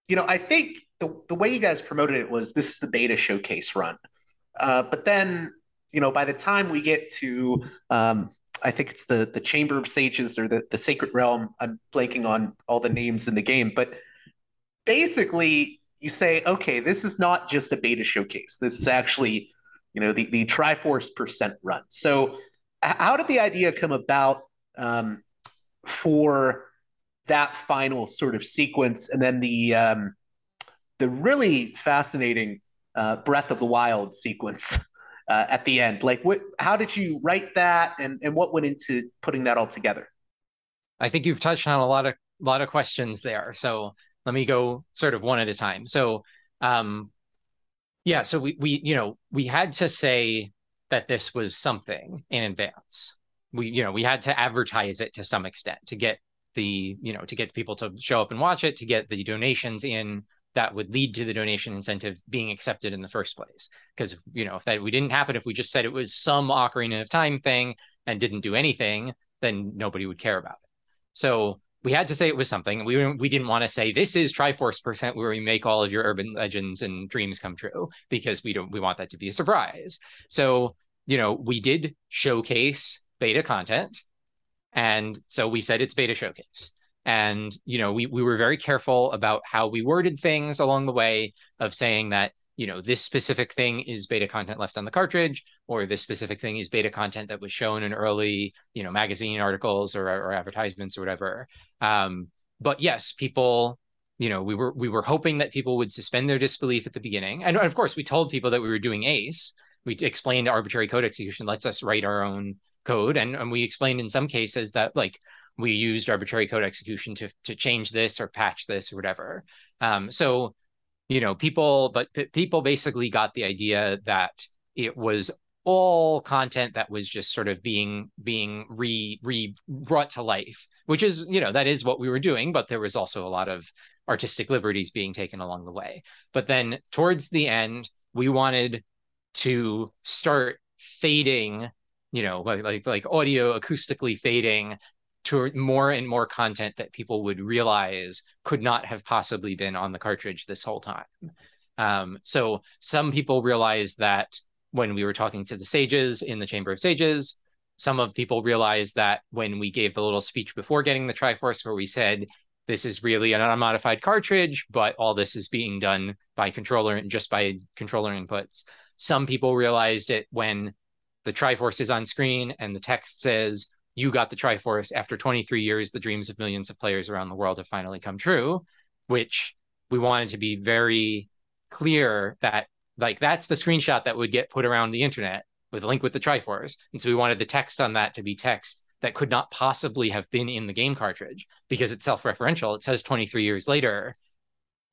you know, I think the, the way you guys promoted it was this is the beta showcase run. Uh, but then, you know, by the time we get to, um, I think it's the the Chamber of Sages or the the Sacred Realm. I'm blanking on all the names in the game, but basically, you say, okay, this is not just a beta showcase. This is actually, you know, the the Triforce percent run. So, how did the idea come about um, for that final sort of sequence, and then the um, the really fascinating uh, Breath of the Wild sequence uh, at the end. Like, what? How did you write that, and and what went into putting that all together? I think you've touched on a lot of lot of questions there. So let me go sort of one at a time. So, um, yeah, so we we you know we had to say that this was something in advance. We you know we had to advertise it to some extent to get the you know to get people to show up and watch it to get the donations in that would lead to the donation incentive being accepted in the first place. Because you know, if that we didn't happen, if we just said it was some Ocarina of Time thing and didn't do anything, then nobody would care about it. So we had to say it was something. We we didn't want to say this is Triforce percent where we make all of your urban legends and dreams come true because we don't we want that to be a surprise. So you know, we did showcase beta content, and so we said it's beta showcase and you know we we were very careful about how we worded things along the way of saying that you know this specific thing is beta content left on the cartridge or this specific thing is beta content that was shown in early you know magazine articles or, or advertisements or whatever. Um, but yes people you know we were we were hoping that people would suspend their disbelief at the beginning. And of course we told people that we were doing ace. We explained arbitrary code execution lets us write our own code. And, and we explained in some cases that like we used arbitrary code execution to to change this or patch this or whatever. Um, so, you know, people, but people basically got the idea that it was all content that was just sort of being being re re brought to life, which is you know that is what we were doing, but there was also a lot of artistic liberties being taken along the way. But then towards the end, we wanted to start fading you know like like like audio acoustically fading to more and more content that people would realize could not have possibly been on the cartridge this whole time. Um, so some people realized that when we were talking to the sages in the Chamber of Sages, some of people realized that when we gave the little speech before getting the Triforce, where we said this is really an unmodified cartridge, but all this is being done by controller and just by controller inputs. Some people realized it when the Triforce is on screen and the text says you got the Triforce after 23 years. The dreams of millions of players around the world have finally come true, which we wanted to be very clear that like that's the screenshot that would get put around the internet with a link with the Triforce. And so we wanted the text on that to be text that could not possibly have been in the game cartridge because it's self-referential. It says 23 years later,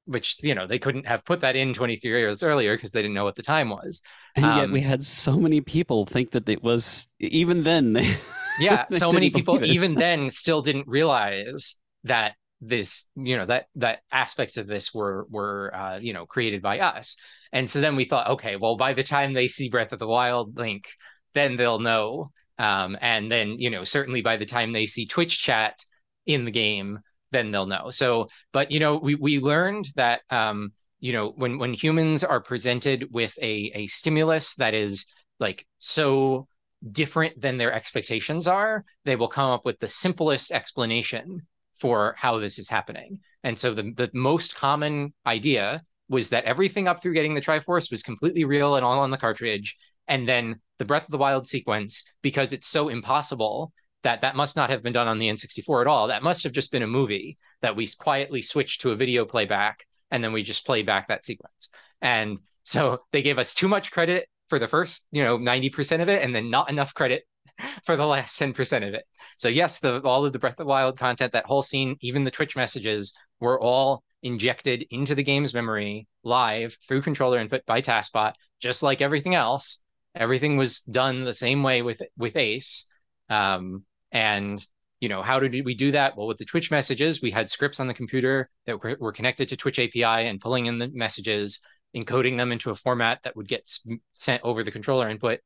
which you know they couldn't have put that in 23 years earlier because they didn't know what the time was. And um, yet we had so many people think that it was even then. They, yeah, so many people even then still didn't realize that this you know that that aspects of this were were uh, you know created by us. And so then we thought okay well by the time they see breath of the wild link then they'll know. Um, and then you know certainly by the time they see twitch chat in the game then they'll know. So but you know we we learned that um, you know when when humans are presented with a a stimulus that is like so different than their expectations are, they will come up with the simplest explanation for how this is happening. And so the, the most common idea was that everything up through getting the Triforce was completely real and all on the cartridge. And then the Breath of the Wild sequence, because it's so impossible that that must not have been done on the N64 at all. That must have just been a movie that we quietly switched to a video playback and then we just play back that sequence. And so they gave us too much credit for the first, you know, 90% of it, and then not enough credit for the last 10% of it. So yes, the all of the Breath of the Wild content, that whole scene, even the Twitch messages were all injected into the game's memory live through controller input by TASBot, just like everything else. Everything was done the same way with with Ace. Um, and you know, how did we do that? Well, with the Twitch messages, we had scripts on the computer that were, were connected to Twitch API and pulling in the messages, encoding them into a format that would get sent over the controller input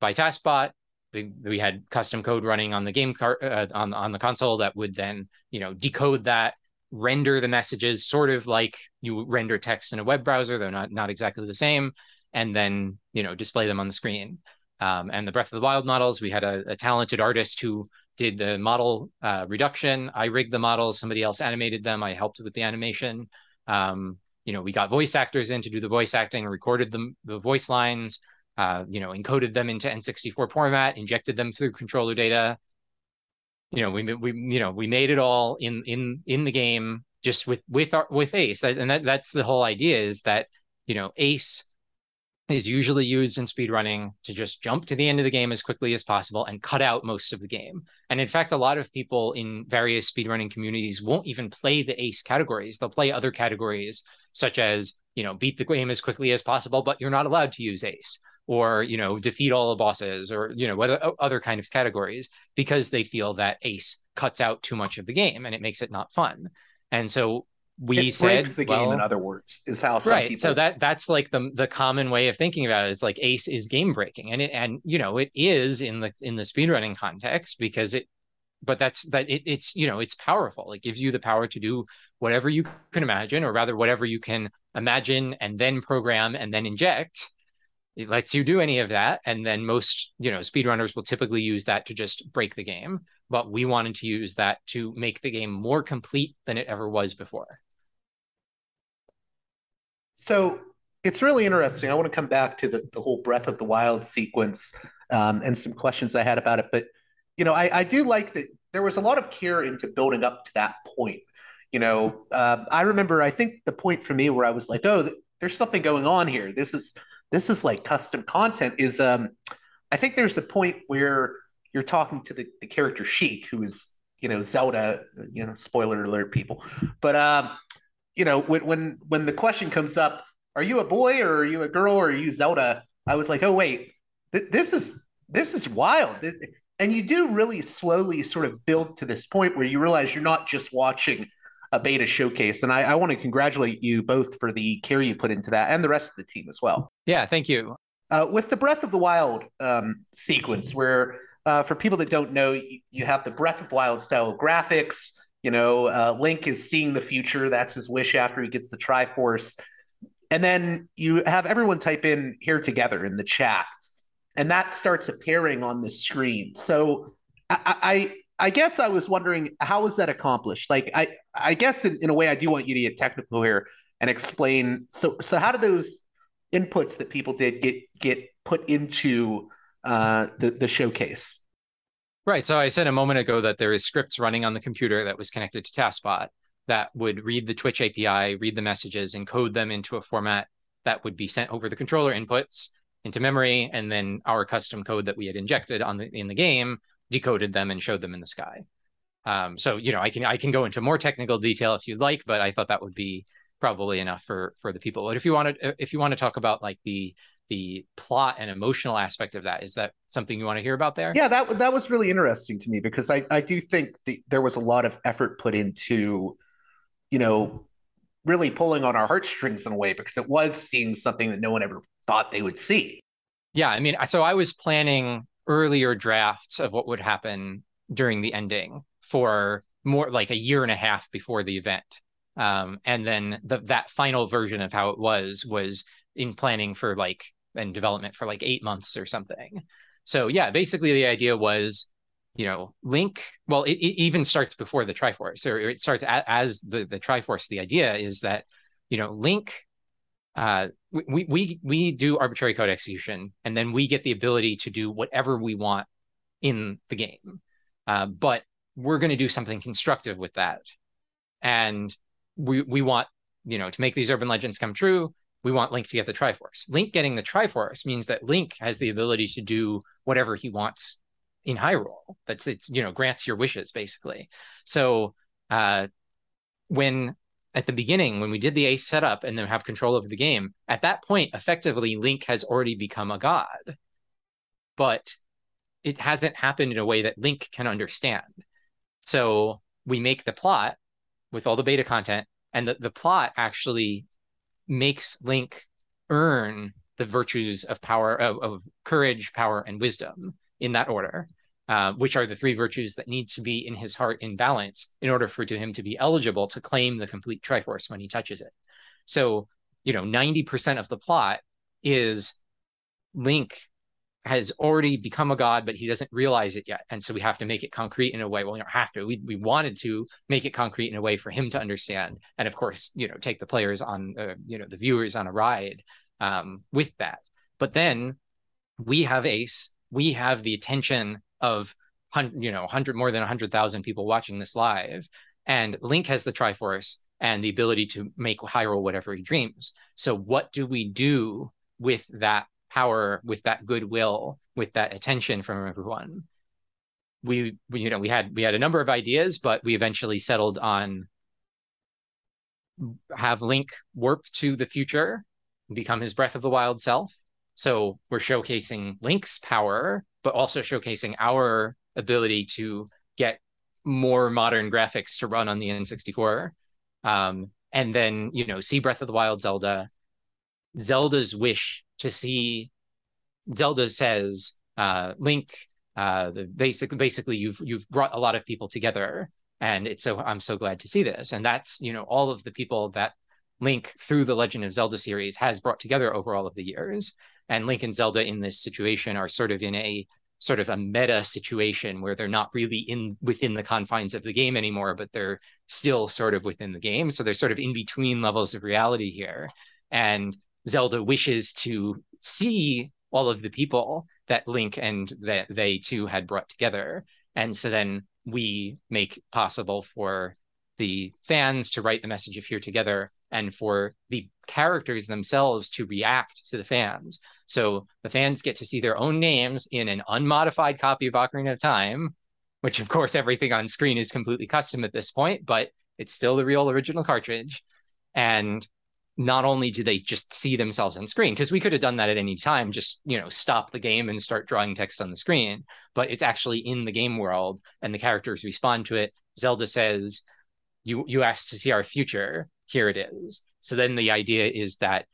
by TASBot. We had custom code running on the game card uh, on on the console that would then you know decode that render the messages sort of like you render text in a web browser though not not exactly the same and then you know display them on the screen. Um, and the breath of the wild models we had a, a talented artist who did the model uh, reduction. I rigged the models. Somebody else animated them. I helped with the animation. Um, you know we got voice actors in to do the voice acting recorded the, the voice lines uh, you know encoded them into n64 format injected them through controller data you know we we you know we made it all in in in the game just with with our with ace and that that's the whole idea is that you know ace is usually used in speedrunning to just jump to the end of the game as quickly as possible and cut out most of the game. And in fact, a lot of people in various speedrunning communities won't even play the ace categories. They'll play other categories such as, you know, beat the game as quickly as possible, but you're not allowed to use ace or you know defeat all the bosses or you know what other kind of categories because they feel that ace cuts out too much of the game and it makes it not fun. And so we it said breaks the well, game in other words is how right. People... so that that's like the the common way of thinking about it is like ace is game breaking and it and you know it is in the in the speedrunning context because it but that's that it, it's you know it's powerful. It gives you the power to do whatever you can imagine or rather whatever you can imagine and then program and then inject. It lets you do any of that and then most you know speedrunners will typically use that to just break the game but we wanted to use that to make the game more complete than it ever was before. So it's really interesting. I want to come back to the, the whole breath of the wild sequence um, and some questions i had about it but you know I, I do like that there was a lot of care into building up to that point you know uh, i remember i think the point for me where i was like oh there's something going on here this is this is like custom content is um I think there's a point where you're talking to the, the character Sheik, who is, you know, Zelda, you know, spoiler alert people. But um, you know, when when when the question comes up, are you a boy or are you a girl or are you Zelda? I was like, oh wait, th- this is this is wild. This, and you do really slowly sort of build to this point where you realize you're not just watching a beta showcase. And I, I want to congratulate you both for the care you put into that and the rest of the team as well. Yeah, thank you. Uh, with the Breath of the Wild um, sequence, where uh, for people that don't know, you, you, have the Breath of Wild style graphics. You know, uh, Link is seeing the future. That's his wish after he gets the Triforce. And then you have everyone type in here together in the chat, and that starts appearing on the screen. So I, I guess I was wondering how was that accomplished? Like I I guess in, in a way I do want you to get technical here and explain. So so how did those inputs that people did get get put into uh, the the showcase? Right. So I said a moment ago that there is scripts running on the computer that was connected to TASBot that would read the Twitch API, read the messages, encode them into a format that would be sent over the controller inputs into memory, and then our custom code that we had injected on the in the game decoded them and showed them in the sky. Um, so you know, I can I can go into more technical detail if you'd like, but I thought that would be probably enough for for the people. But if you want to if you want to talk about like the the plot and emotional aspect of that, is that something you want to hear about there? Yeah, that that was really interesting to me because I I do think the, there was a lot of effort put into, you know, really pulling on our heartstrings in a way because it was seeing something that no one ever thought they would see. Yeah, I mean, so I was planning earlier drafts of what would happen during the ending for more like a year and a half before the event. Um, and then the, that final version of how it was was in planning for like and development for like eight months or something. So yeah, basically the idea was, you know, Link. Well, it, it even starts before the Triforce, or it starts a, as the the Triforce. The idea is that, you know, Link uh, we we we do arbitrary code execution, and then we get the ability to do whatever we want in the game. Uh, but we're going to do something constructive with that, and we we want you know, to make these urban legends come true, we want Link to get the Triforce. Link getting the Triforce means that Link has the ability to do whatever he wants in Hyrule. That's it's you know grants your wishes basically. So uh, when at the beginning when we did the ace setup and then have control over the game, at that point effectively Link has already become a god, but it hasn't happened in a way that Link can understand. So we make the plot with all the beta content, and the, the plot actually makes Link earn the virtues of power, of, of courage, power, and wisdom in that order, uh, which are the three virtues that need to be in his heart in balance in order for to him to be eligible to claim the complete Triforce when he touches it. So, you know, 90% of the plot is Link has already become a god, but he doesn't realize it yet. And so we have to make it concrete in a way. Well, we don't have to. We, we wanted to make it concrete in a way for him to understand. And of course, you know, take the players on, uh, you know, the viewers on a ride um, with that. But then we have Ace. We have the attention of, you know, 100 more than 100,000 people watching this live. And Link has the Triforce and the ability to make Hyrule whatever he dreams. So what do we do with that power with that goodwill with that attention from everyone we, we you know we had we had a number of ideas but we eventually settled on have link warp to the future become his breath of the wild self so we're showcasing link's power but also showcasing our ability to get more modern graphics to run on the n64 um, and then you know see breath of the wild zelda. Zelda's wish to see Zelda says, uh, Link, uh, the basic, basically you've you've brought a lot of people together, and it's so I'm so glad to see this. And that's you know all of the people that Link through the Legend of Zelda series has brought together over all of the years. And Link and Zelda in this situation are sort of in a sort of a meta situation where they're not really in within the confines of the game anymore, but they're still sort of within the game. So they're sort of in between levels of reality here. And Zelda wishes to see all of the people that Link and that they too had brought together. And so then we make possible for the fans to write the message of here together and for the characters themselves to react to the fans. So the fans get to see their own names in an unmodified copy of Ocarina of Time, which of course everything on screen is completely custom at this point, but it's still the real original cartridge. And not only do they just see themselves on screen because we could have done that at any time just you know stop the game and start drawing text on the screen but it's actually in the game world and the characters respond to it zelda says you you asked to see our future here it is so then the idea is that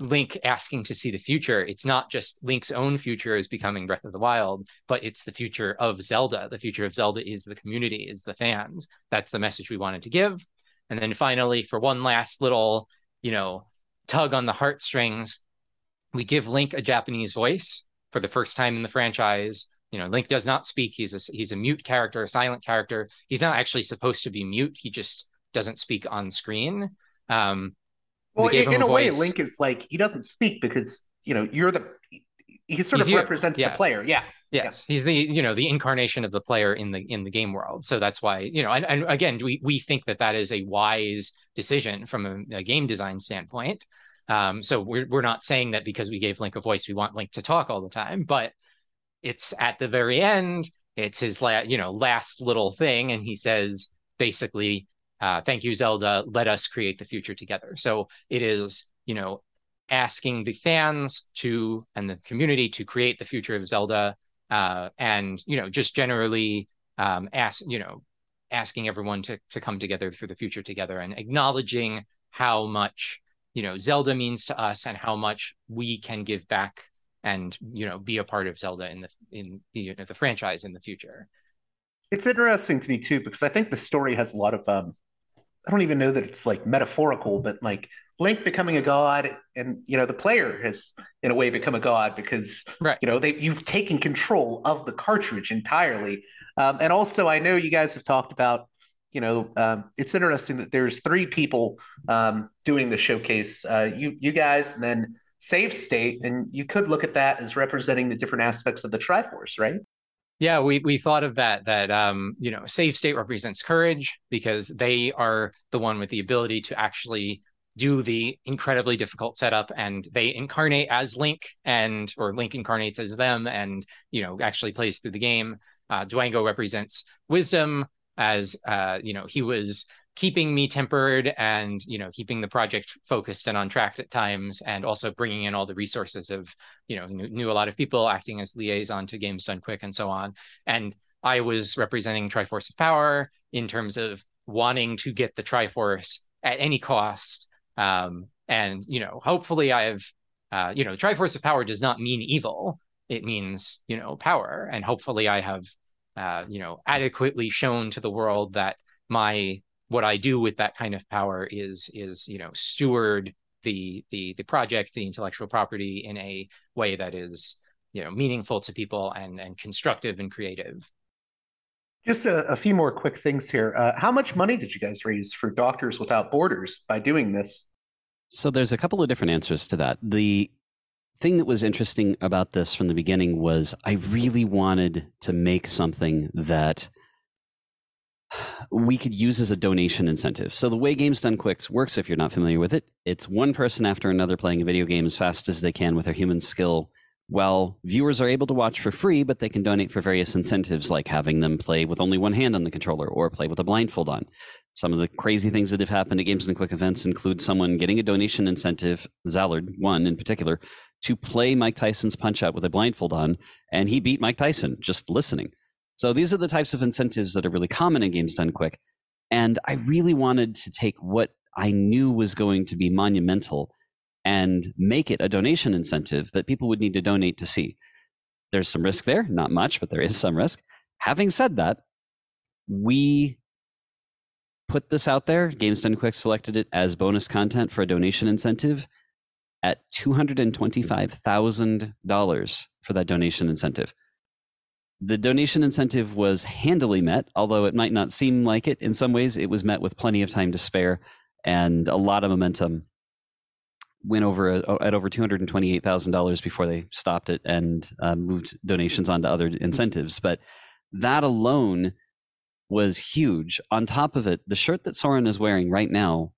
link asking to see the future it's not just link's own future is becoming breath of the wild but it's the future of zelda the future of zelda is the community is the fans that's the message we wanted to give and then finally for one last little you know, tug on the heartstrings. We give Link a Japanese voice for the first time in the franchise. You know, Link does not speak. He's a he's a mute character, a silent character. He's not actually supposed to be mute. He just doesn't speak on screen. Um, well, in, in a, a way, Link is like he doesn't speak because you know you're the he sort he's of represents yeah. the player. Yeah. Yes, he's the you know the incarnation of the player in the in the game world. So that's why you know, and, and again, we we think that that is a wise decision from a, a game design standpoint. Um, so we're we're not saying that because we gave Link a voice, we want Link to talk all the time, but it's at the very end. It's his la- you know last little thing, and he says basically, uh, "Thank you, Zelda. Let us create the future together." So it is you know asking the fans to and the community to create the future of Zelda uh, and you know just generally um, ask you know asking everyone to to come together for the future together and acknowledging how much you know Zelda means to us and how much we can give back and you know be a part of Zelda in the in the, you know, the franchise in the future. It's interesting to me too because I think the story has a lot of um, I don't even know that it's like metaphorical, but like Link becoming a god, and you know the player has in a way become a god because right. you know they you've taken control of the cartridge entirely. Um, and also, I know you guys have talked about you know um, it's interesting that there's three people um, doing the showcase. Uh, you you guys, and then Save State, and you could look at that as representing the different aspects of the Triforce, right? Yeah, we we thought of that that um, you know, Save State represents courage because they are the one with the ability to actually do the incredibly difficult setup and they incarnate as Link and or Link incarnates as them and you know actually plays through the game. Uh, Dwango represents wisdom as uh, you know he was keeping me tempered and you know keeping the project focused and on track at times and also bringing in all the resources of you know knew, knew a lot of people acting as liaison to games done quick and so on. And i was representing triforce of power in terms of wanting to get the triforce at any cost. Um, and you know hopefully i've uh, you know triforce of power does not mean evil. It means you know power. And hopefully i have uh, you know adequately shown to the world that my what I do with that kind of power is is you know steward the the the project, the intellectual property in a way that is you know meaningful to people and and constructive and creative. Just a, a few more quick things here. Uh, how much money did you guys raise for Doctors Without Borders by doing this? So there's a couple of different answers to that. The thing that was interesting about this from the beginning was I really wanted to make something that we could use as a donation incentive. So the way Games Done Quicks works, if you're not familiar with it, it's one person after another playing a video game as fast as they can with their human skill. While viewers are able to watch for free, but they can donate for various incentives, like having them play with only one hand on the controller or play with a blindfold on. Some of the crazy things that have happened at Games Done Quick events include someone getting a donation incentive, Zallard, one in particular, to play Mike Tyson's Punch Out with a blindfold on, and he beat Mike Tyson just listening. So these are the types of incentives that are really common in games done quick. And I really wanted to take what I knew was going to be monumental and make it a donation incentive that people would need to donate to see. There's some risk there, not much, but there is some risk. Having said that, we put this out there. Games Done Quick selected it as bonus content for a donation incentive at $225,000 for that donation incentive. The donation incentive was handily met, although it might not seem like it. In some ways, it was met with plenty of time to spare and a lot of momentum. Went over a, at over two hundred and twenty-eight thousand dollars before they stopped it and uh, moved donations onto other incentives. But that alone was huge. On top of it, the shirt that Soren is wearing right now,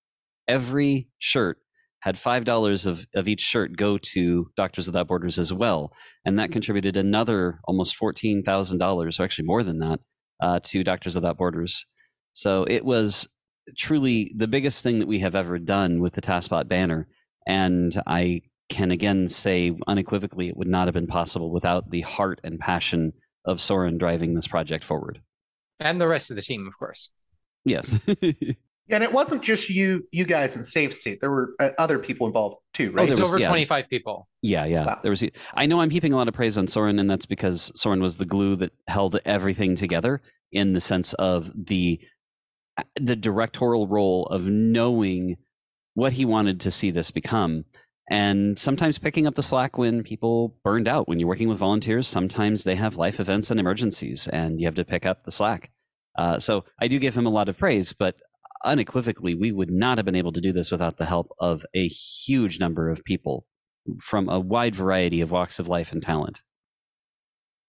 every shirt had five dollars of, of each shirt go to Doctors Without Borders as well, and that contributed another almost fourteen thousand dollars, or actually more than that, uh, to Doctors Without Borders. So it was truly the biggest thing that we have ever done with the TASBot banner, and I can again say unequivocally it would not have been possible without the heart and passion of Soren driving this project forward, and the rest of the team, of course. Yes. and it wasn't just you you guys in Save State there were uh, other people involved too right oh, there was was- over yeah. 25 people Yeah, yeah. Wow. There was. I know I'm heaping a lot of praise on Soren, and that's because Soren was the glue that held everything together in the sense of the the directorial role of knowing what he wanted to see this become, and sometimes picking up the slack when people burned out. When you're working with volunteers, sometimes they have life events and emergencies, and you have to pick up the slack. Uh, so I do give him a lot of praise, but unequivocally, we would not have been able to do this without the help of a huge number of people from a wide variety of walks of life and talent.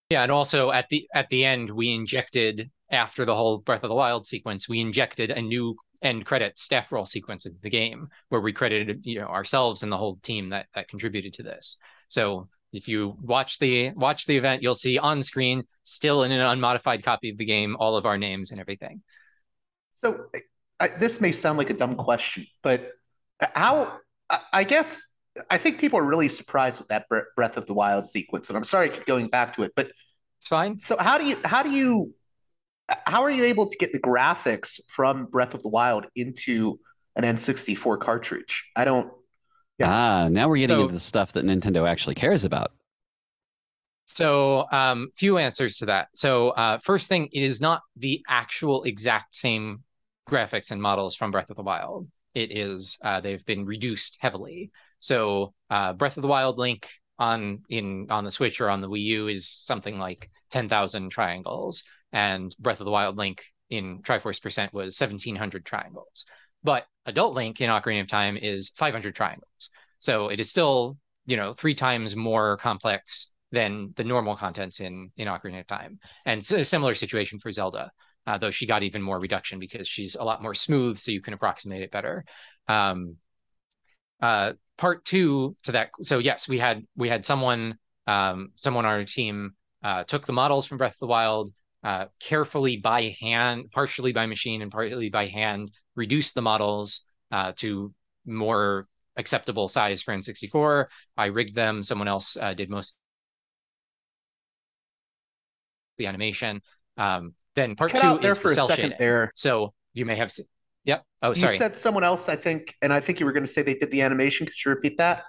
yeah and also at the at the end we injected after the whole breath of the wild sequence we injected a new end credit staff roll sequence into the game where we credited you know ourselves and the whole team that that contributed to this so if you watch the watch the event you'll see on screen still in an unmodified copy of the game all of our names and everything so I, this may sound like a dumb question but how I, I guess i think people are really surprised with that breath of the wild sequence and i'm sorry I keep going back to it but it's fine so how do you how do you how are you able to get the graphics from breath of the wild into an n64 cartridge i don't Yeah. Ah, now we're getting So- into the stuff that Nintendo actually cares about. So, um, few answers to that. So, uh, first thing, it is not the actual exact same graphics and models from Breath of the Wild. It is uh, they've been reduced heavily. So, uh, Breath of the Wild Link on in on the Switch or on the Wii U is something like ten thousand triangles, and Breath of the Wild Link in Triforce percent was seventeen hundred triangles. But Adult Link in Ocarina of Time is five hundred triangles. So it is still you know three times more complex than the normal contents in in Ocarina of Time. And it's a similar situation for Zelda, uh, though she got even more reduction because she's a lot more smooth, so you can approximate it better. Um, uh, part two to that. So yes, we had we had someone um, someone on our team uh, took the models from Breath of the Wild, uh, carefully by hand, partially by machine and partly by hand, reduced the models uh, to more acceptable size for N64. I rigged them. Someone else uh, did most the animation. Um, then part Cut two there is for the a cell second shading. there. So you may have seen. Yep. Oh, sorry. You said someone else, I think, and I think you were going to say they did the animation. Could you repeat that?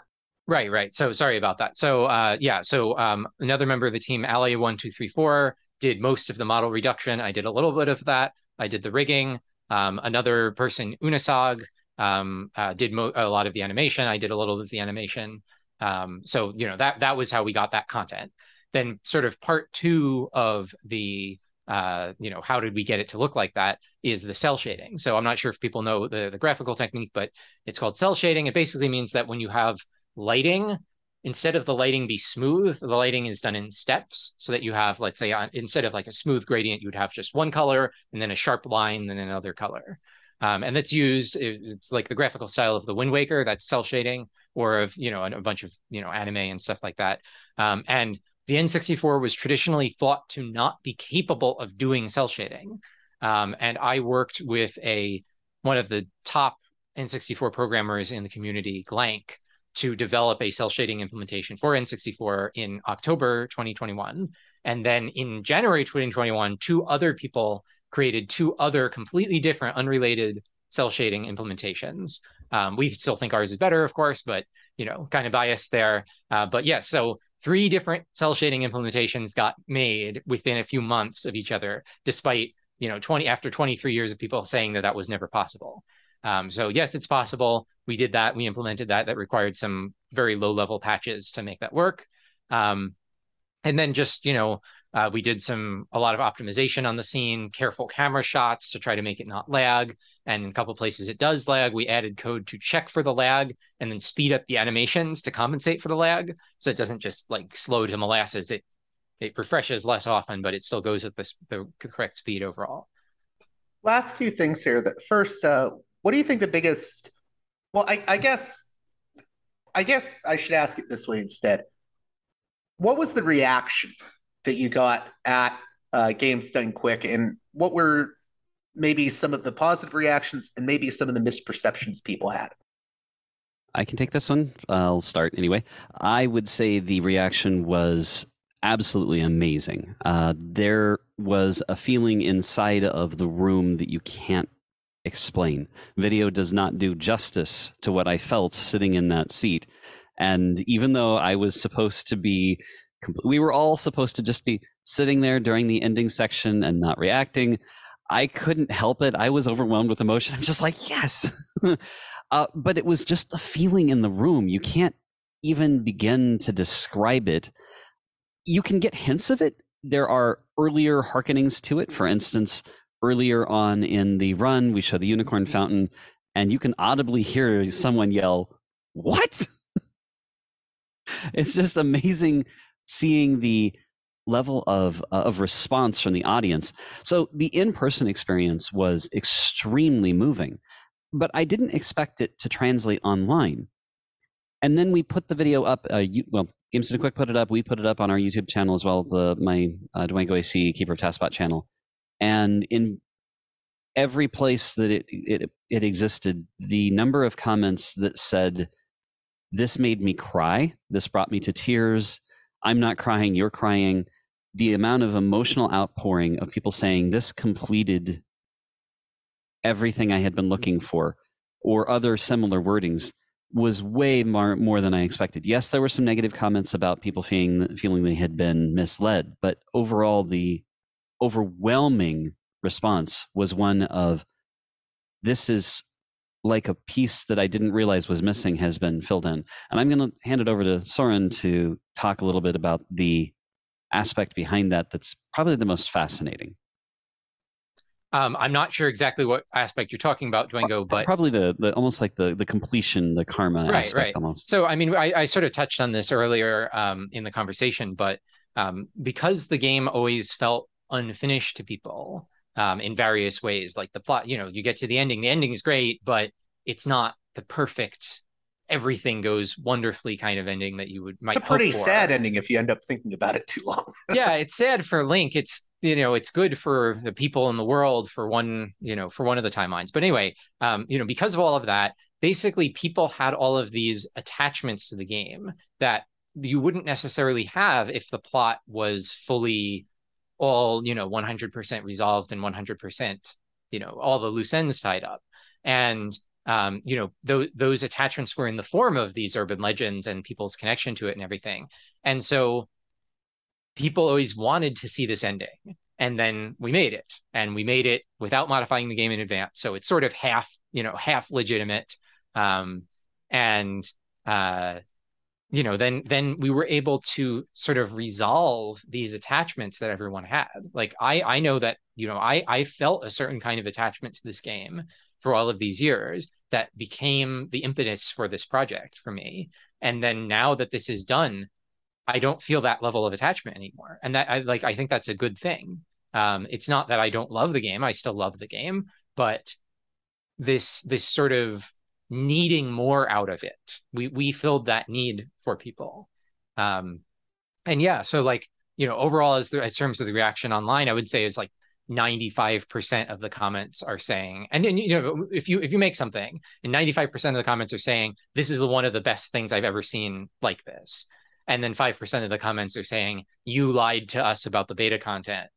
Right, right. So sorry about that. So uh, yeah, so um, another member of the team, Ali one two three four, did most of the model reduction. I did a little bit of that. I did the rigging. Um, another person, Unasag, um, uh, did mo- a lot of the animation. I did a little bit of the animation. Um, so you know that that was how we got that content. Then sort of part two of the uh, you know how did we get it to look like that is the cel shading. So I'm not sure if people know the the graphical technique, but it's called cel shading. It basically means that when you have lighting instead of the lighting be smooth the lighting is done in steps so that you have let's say on, instead of like a smooth gradient you would have just one color and then a sharp line then another color um, and that's used it's like the graphical style of the wind waker that's cell shading or of you know a, bunch of you know anime and stuff like that um, and the n64 was traditionally thought to not be capable of doing cel shading um, and i worked with a one of the top n64 programmers in the community glank to develop a cel shading implementation for N64 in October 2021. And then in January 2021, two other people created two other completely different, unrelated cel shading implementations. Um, we still think ours is better, of course, but you know, kind of biased there. Uh, but yes, yeah, so three different cel shading implementations got made within a few months of each other, despite you know 20 after 23 years of people saying that that was never possible. Um, so yes, it's possible. We did that. We implemented that. That required some very low level patches to make that work. Um, and then just you know uh, we did some a lot of optimization on the scene, careful camera shots to try to make it not lag. And in a couple places it does lag. We added code to check for the lag and then speed up the animations to compensate for the lag, so it doesn't just like slow to molasses. It it refreshes less often, but it still goes at the, the correct speed overall. Last two things here. That first, uh, what do you think the biggest? Well, I, I guess, I guess I should ask it this way instead. What was the reaction that you got at uh, Games Done Quick, and what were maybe some of the positive reactions and maybe some of the misperceptions people had? I can take this one. I'll start anyway. I would say the reaction was absolutely amazing. Uh, there was a feeling inside of the room that you can't explain. Video does not do justice to what I felt sitting in that seat. And even though I was supposed to be, we were all supposed to just be sitting there during the ending section and not reacting. I couldn't help it. I was overwhelmed with emotion. I'm just like, yes. uh, but it was just the feeling in the room. You can't even begin to describe it. You can get hints of it. There are earlier hearkenings to it. For instance, earlier on in the run, we show the unicorn fountain, and you can audibly hear someone yell, What? it's just amazing seeing the level of uh, of response from the audience. So the in-person experience was extremely moving, but I didn't expect it to translate online. And then we put the video up. Uh, you, well, Games Quick put it up. We put it up on our YouTube channel as well. The my uh, AC Keeper of TASBot channel, and in every place that it, it it existed, the number of comments that said, "This made me cry. This brought me to tears." I'm not crying, you're crying. The amount of emotional outpouring of people saying this completed everything I had been looking mm-hmm. for, or other similar wordings, was way more, more than I expected. Yes, there were some negative comments about people feeling feeling they had been misled, but overall, the overwhelming response was one of this is like a piece that I didn't realize was missing has been filled in. And I'm going to hand it over to Soren to talk a little bit about the aspect behind that that's probably the most fascinating. Um, I'm not sure exactly what aspect you're talking about, Dwango, but probably the, the almost like the the completion, the karma right, aspect right. almost. So I mean, I, I sort of touched on this earlier um, in the conversation, but um, because the game always felt unfinished to people, um, in various ways. Like the plot, you know, you get to the ending, the ending is great, but it's not the perfect everything goes wonderfully kind of ending that you would might it's a pretty sad ending if you end up thinking about it too long. Yeah it's sad for link. It's you know it's good for the people in the world for one you know for one of the timelines. But anyway um you know because of all of that basically people had all of these attachments to the game that you wouldn't necessarily have if the plot was fully all you know 100% resolved and 100% you know all the loose ends tied up. And um, you know th- those attachments were in the form of these urban legends and people's connection to it and everything. And so people always wanted to see this ending and then we made it and we made it without modifying the game in advance. So it's sort of half you know half legitimate um, and uh, you know then then we were able to sort of resolve these attachments that everyone had. Like i i know that you know i i felt a certain kind of attachment to this game for all of these years that became the impetus for this project for me and then now that this is done i don't feel that level of attachment anymore and that i like i think that's a good thing um it's not that i don't love the game i still love the game but this this sort of needing more out of it. We we filled that need for people. Um, and yeah, so like you know, overall as the, as terms of the reaction online, I would say is like 95% of the comments are saying and, and you know if you if you make something and 95% of the comments are saying this is the one of the best things i've ever seen like this and then 5% of the comments are saying you lied to us about the beta content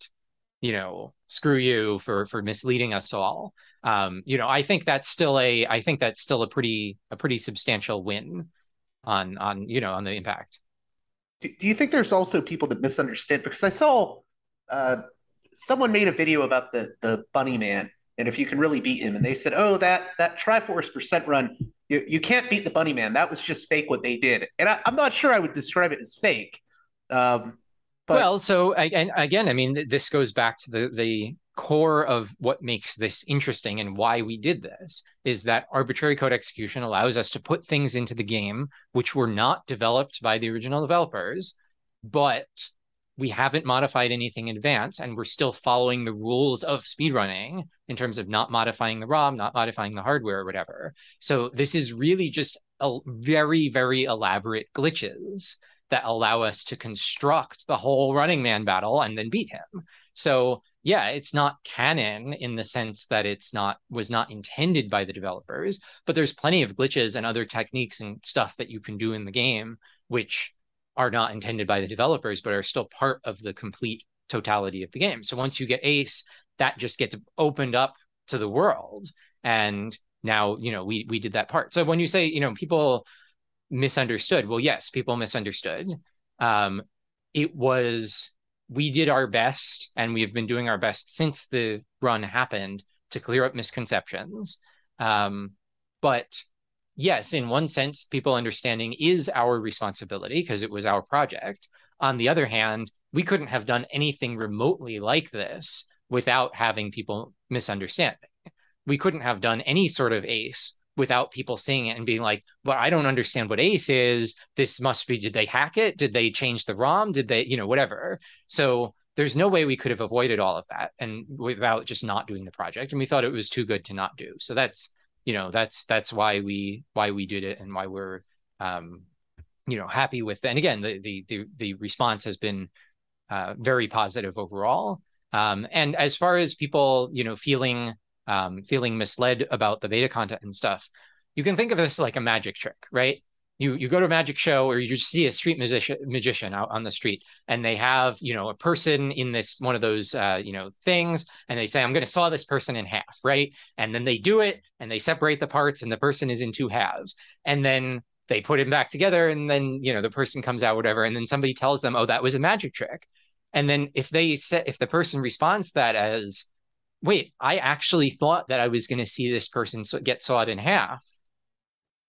you know screw you for for misleading us all um, you know, I think that's still a I think that's still a pretty a pretty substantial win on on you know on the impact. Do, do you think there's also people that misunderstand? Because I saw uh, someone made a video about the the bunny man and if you can really beat him, and they said, "Oh, that that Triforce percent run, you, you can't beat the bunny man. That was just fake what they did." And I, am not sure I would describe it as fake. Um, but... Well, so and again, I mean, this goes back to the the core of what makes this interesting and why we did this is that arbitrary code execution allows us to put things into the game which were not developed by the original developers, but we haven't modified anything in advance and we're still following the rules of speedrunning in terms of not modifying the ROM, not modifying the hardware or whatever. So this is really just a very, very elaborate glitches that allow us to construct the whole running man battle and then beat him. So yeah, it's not canon in the sense that it's not was not intended by the developers, but there's plenty of glitches and other techniques and stuff that you can do in the game which are not intended by the developers but are still part of the complete totality of the game. So once you get ace, that just gets opened up to the world and now, you know, we we did that part. So when you say, you know, people misunderstood, well, yes, people misunderstood. Um it was we did our best and we have been doing our best since the run happened to clear up misconceptions um, but yes in one sense people understanding is our responsibility because it was our project on the other hand we couldn't have done anything remotely like this without having people misunderstanding we couldn't have done any sort of ace without people seeing it and being like, well, I don't understand what ACE is. This must be, did they hack it? Did they change the ROM? Did they, you know, whatever. So there's no way we could have avoided all of that and without just not doing the project. And we thought it was too good to not do. So that's, you know, that's, that's why we, why we did it and why we're, um, you know, happy with, and again, the, the, the, the response has been uh, very positive overall. Um, and as far as people, you know, feeling, um, feeling misled about the beta content and stuff, you can think of this like a magic trick, right? You you go to a magic show or you just see a street musician magician out on the street, and they have you know a person in this one of those uh, you know things, and they say I'm going to saw this person in half, right? And then they do it, and they separate the parts, and the person is in two halves, and then they put him back together, and then you know the person comes out, whatever, and then somebody tells them, oh, that was a magic trick, and then if they say if the person responds that as wait, I actually thought that I was going to see this person get sawed in half.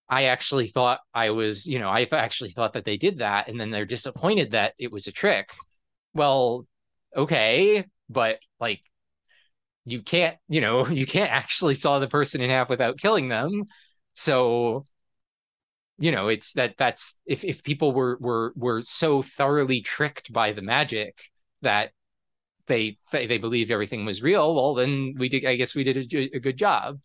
I actually thought I was, you know, I actually thought that they did that. And then they're disappointed that it was a trick. Well, okay, but like, you can't, you know, you can't actually saw the person in half without killing them. So, you know, it's that that's if if people were were were so thoroughly tricked by the magic that they they believed everything was real, well, then we did. I guess we did a, a good job.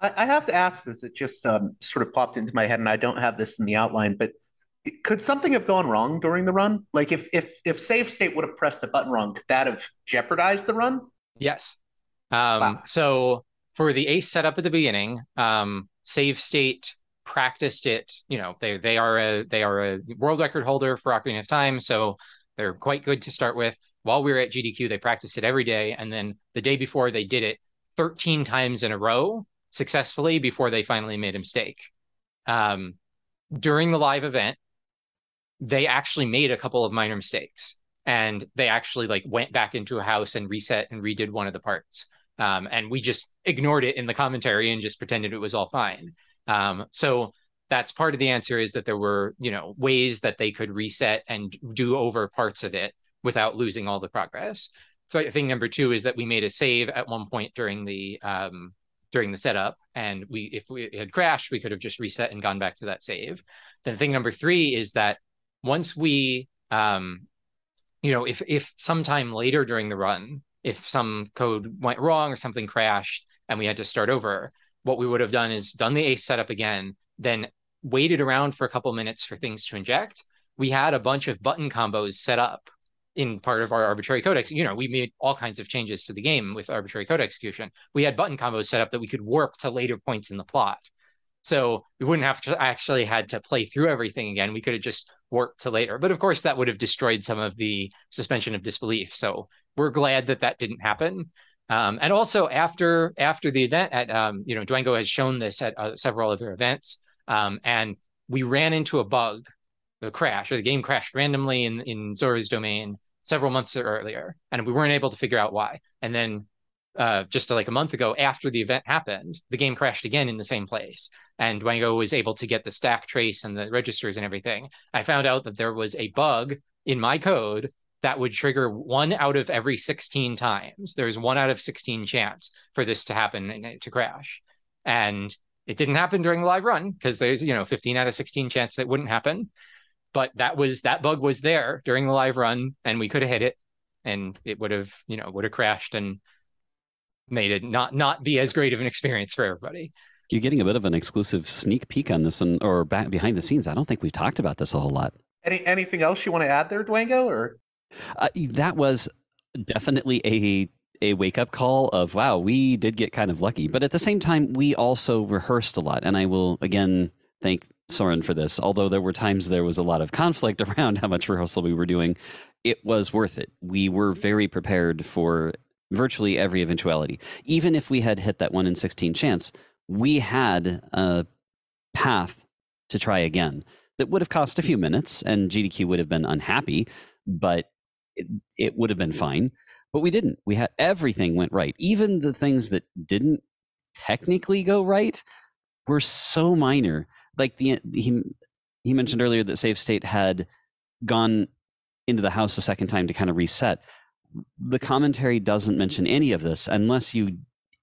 I, I have to ask this. It just um, sort of popped into my head, and I don't have this in the outline, but could something have gone wrong during the run? Like if if if save state would have pressed the button wrong, could that have jeopardized the run? Yes. Um, wow. So for the ace setup at the beginning, um, save state practiced it. You know, they they are a they are a world record holder for Ocarina of Time, so they're quite good to start with. While we were at GDQ, they practiced it every day, and then the day before they did it 13 times in a row successfully before they finally made a mistake. Um, during the live event, they actually made a couple of minor mistakes and they actually like went back into a house and reset and redid one of the parts. Um, and we just ignored it in the commentary and just pretended it was all fine. Um, so that's part of the answer is that there were you know ways that they could reset and do over parts of it without losing all the progress. So thing number two is that we made a save at one point during the um, during the setup, and we if we had crashed, we could have just reset and gone back to that save. Then thing number three is that once we um, you know if if sometime later during the run if some code went wrong or something crashed and we had to start over what we would have done is done the ace setup again then waited around for a couple minutes for things to inject we had a bunch of button combos set up in part of our arbitrary code you know we made all kinds of changes to the game with arbitrary code execution. We had button combos set up that we could warp to later points in the plot. So we wouldn't have to actually had to play through everything again. We could have just warped to later. But of course that would have destroyed some of the suspension of disbelief. So we're glad that that didn't happen. Um, and also after after the event at um, you know Dwango has shown this at uh, several other events. Um, and we ran into a bug the crash or the game crashed randomly in in Zora's domain several months earlier, and we weren't able to figure out why. And then uh, just like a month ago, after the event happened, the game crashed again in the same place, and Dwango was able to get the stack trace and the registers and everything. I found out that there was a bug in my code that would trigger one out of every 16 times. There's one out of 16 chance for this to happen and to crash. And it didn't happen during the live run because there's, you know, 15 out of 16 chance that wouldn't happen but that was that bug was there during the live run and we could have hit it and it would have you know would have crashed and made it not not be as great of an experience for everybody. You're getting a bit of an exclusive sneak peek on this and or back behind the scenes. I don't think we've talked about this a whole lot. Any anything else you want to add there dwango or? Uh, that was definitely a a wake up call of wow we did get kind of lucky. But at the same time we also rehearsed a lot. And i will again thank Soren for this. Although there were times there was a lot of conflict around how much rehearsal we were doing, it was worth it. We were very prepared for virtually every eventuality. Even if we had hit that 1 in 16 chance, we had a path to try again that would have cost a few minutes and GDQ would have been unhappy, but it, it would have been fine. But we didn't. We had everything went right. Even the things that didn't technically go right were so minor like the he he mentioned earlier that save state had gone into the house a second time to kind of reset. The commentary doesn't mention any of this unless you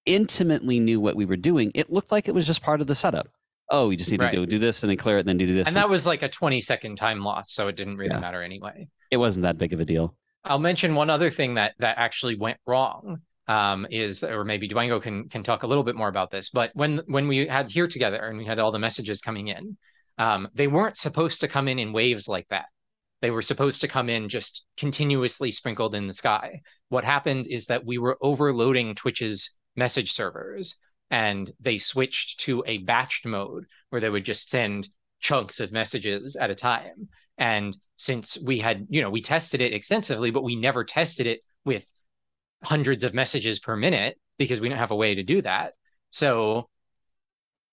intimately knew what we were doing. It looked like it was just part of the setup. Oh, you just need right. to do, do this and then clear it and then do this. And, and that was like a 20 second time loss, so it didn't really yeah. matter anyway. It wasn't that big of a deal. I'll mention one other thing that that actually went wrong um, is, or maybe Dwango can can talk a little bit more about this. But when when we had here together and we had all the messages coming in, um, they weren't supposed to come in in waves like that. They were supposed to come in just continuously sprinkled in the sky. What happened is that we were overloading Twitch's message servers, and they switched to a batched mode where they would just send chunks of messages at a time. And since we had, you know, we tested it extensively, but we never tested it with hundreds of messages per minute because we don't have a way to do that. So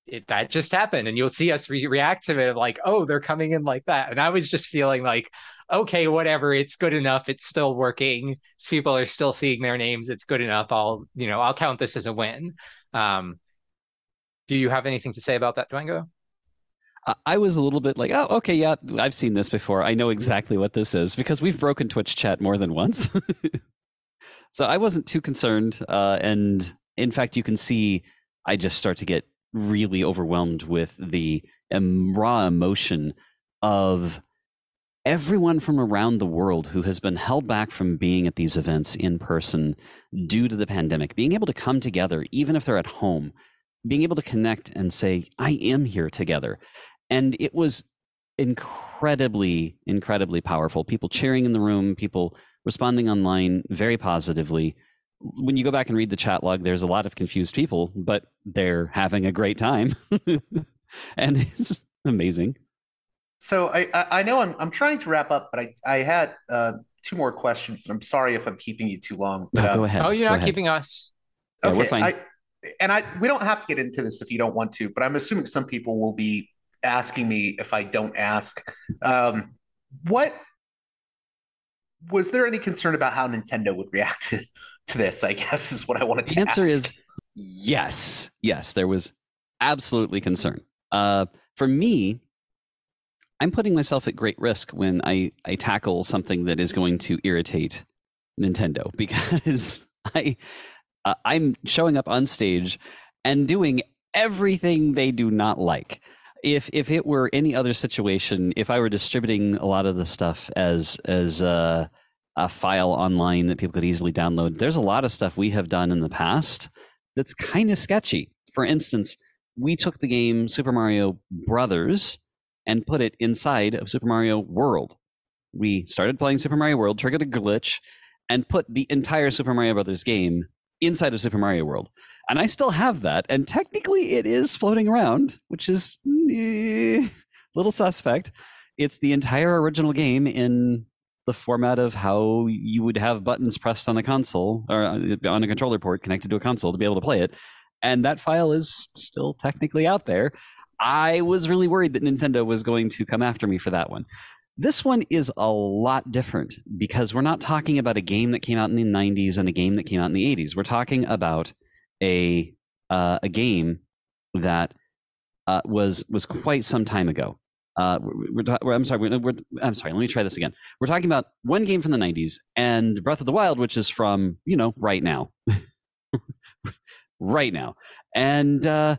it, that just happened and you'll see us re- react to it like oh they're coming in like that and i was just feeling like okay whatever it's good enough it's still working people are still seeing their names it's good enough i'll you know i'll count this as a win um do you have anything to say about that dwango I was a little bit like, oh, okay, yeah, I've seen this before. I know exactly what this is because we've broken Twitch chat more than once. So I wasn't too concerned. Uh, and in fact, you can see I just start to get really overwhelmed with the raw emotion of everyone from around the world who has been held back from being at these events in person due to the pandemic, being able to come together, even if they're at home, being able to connect and say, I am here together. And it was incredibly, incredibly powerful. People cheering in the room, people responding online very positively. When you go back and read the chat log, there's a lot of confused people, but they're having a great time. and it's amazing. So I, I know I'm, I'm trying to wrap up, but I, I had uh, two more questions, and I'm sorry if I'm keeping you too long. But, no, um, go ahead. Oh, you're go not ahead. keeping us. Yeah, okay, we're fine. I, and I we don't have to get into this if you don't want to, but I'm assuming some people will be asking me if I don't ask. Um, what was there any concern about how Nintendo would react to, to this? I guess is what I wanted to The answer ask. is yes. Yes, there was absolutely concern. Uh, for me, I'm putting myself at great risk when I, I tackle something that is going to irritate Nintendo because I uh, I'm showing up on stage and doing everything they do not like. If if it were any other situation, if I were distributing a lot of the stuff as as uh, a file online that people could easily download, there's a lot of stuff we have done in the past that's kind of sketchy. For instance, we took the game Super Mario Brothers and put it inside of Super Mario World. We started playing Super Mario World, triggered a glitch, and put the entire Super Mario Brothers game inside of Super Mario World. And I still have that, and technically it is floating around, which is a little suspect. It's the entire original game in the format of how you would have buttons pressed on a console or uh, on a controller port connected to a console to be able to play it. And that file is still technically out there. I was really worried that Nintendo was going to come after me for that one. This one is a lot different because we're not talking about a game that came out in the 90s and a game that came out in the 80s. We're talking about a uh, a game that uh, was was quite some time ago. Uh, we're, we're, I'm sorry. We're, I'm sorry. Let me try this again. We're talking about one game from the 90s and Breath of the Wild, which is from you know right now, right now, and uh,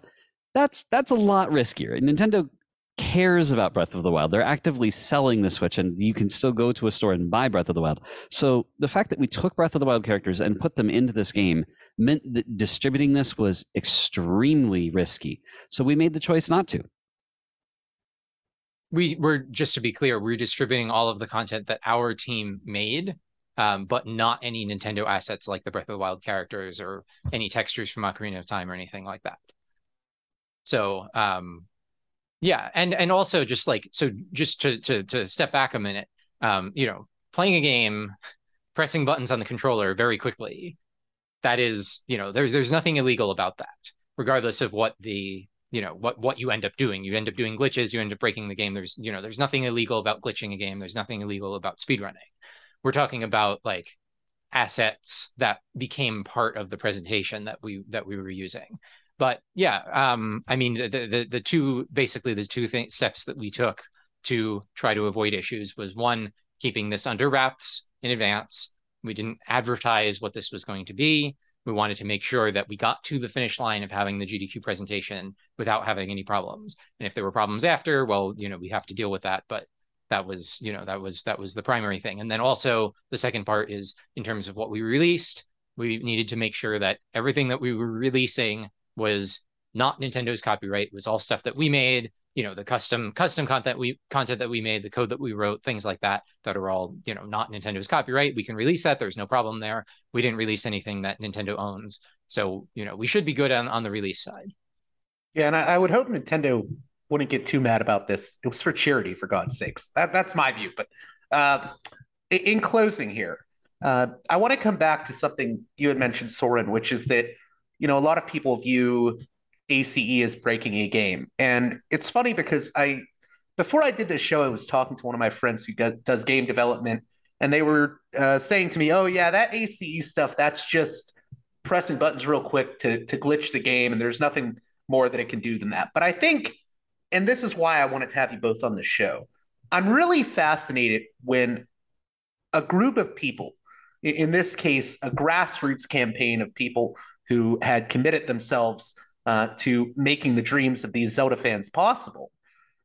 that's that's a lot riskier. Nintendo cares about Breath of the Wild. They're actively selling the Switch, and you can still go to a store and buy Breath of the Wild. So the fact that we took Breath of the Wild characters and put them into this game meant that distributing this was extremely risky. So we made the choice not to. We were just to be clear, we're distributing all of the content that our team made, um, but not any Nintendo assets like the Breath of the Wild characters or any textures from Ocarina of Time or anything like that. So um, yeah, and and also just like so, just to to to step back a minute, um, you know, playing a game, pressing buttons on the controller very quickly, that is, you know, there's there's nothing illegal about that, regardless of what the you know what what you end up doing. You end up doing glitches, you end up breaking the game. There's you know there's nothing illegal about glitching a game. There's nothing illegal about speedrunning. We're talking about like assets that became part of the presentation that we that we were using but yeah um i mean the the, the two basically the two th- steps that we took to try to avoid issues was one keeping this under wraps in advance. We didn't advertise what this was going to be. We wanted to make sure that we got to the finish line of having the gdq presentation without having any problems. And if there were problems after well you know we have to deal with that. But that was you know that was that was the primary thing. And then also the second part is in terms of what we released we needed to make sure that everything that we were releasing was not Nintendo's copyright. It was all stuff that we made, you know, the custom custom content we content that we made, the code that we wrote, things like that that are all, you know, not Nintendo's copyright. We can release that. There's no problem there. We didn't release anything that Nintendo owns. So, you know, we should be good on, on the release side. Yeah, and I, I would hope Nintendo wouldn't get too mad about this. It was for charity, for God's sakes. That that's my view. But uh, in closing here, uh, I want to come back to something you had mentioned, Soren, which is that you know, a lot of people view ACE as breaking a game. And it's funny because I, before I did this show, I was talking to one of my friends who does game development, and they were uh, saying to me, oh, yeah, that ACE stuff, that's just pressing buttons real quick to, to glitch the game, and there's nothing more that it can do than that. But I think, and this is why I wanted to have you both on the show, I'm really fascinated when a group of people, in this case, a grassroots campaign of people who had committed themselves uh, to making the dreams of these Zelda fans possible,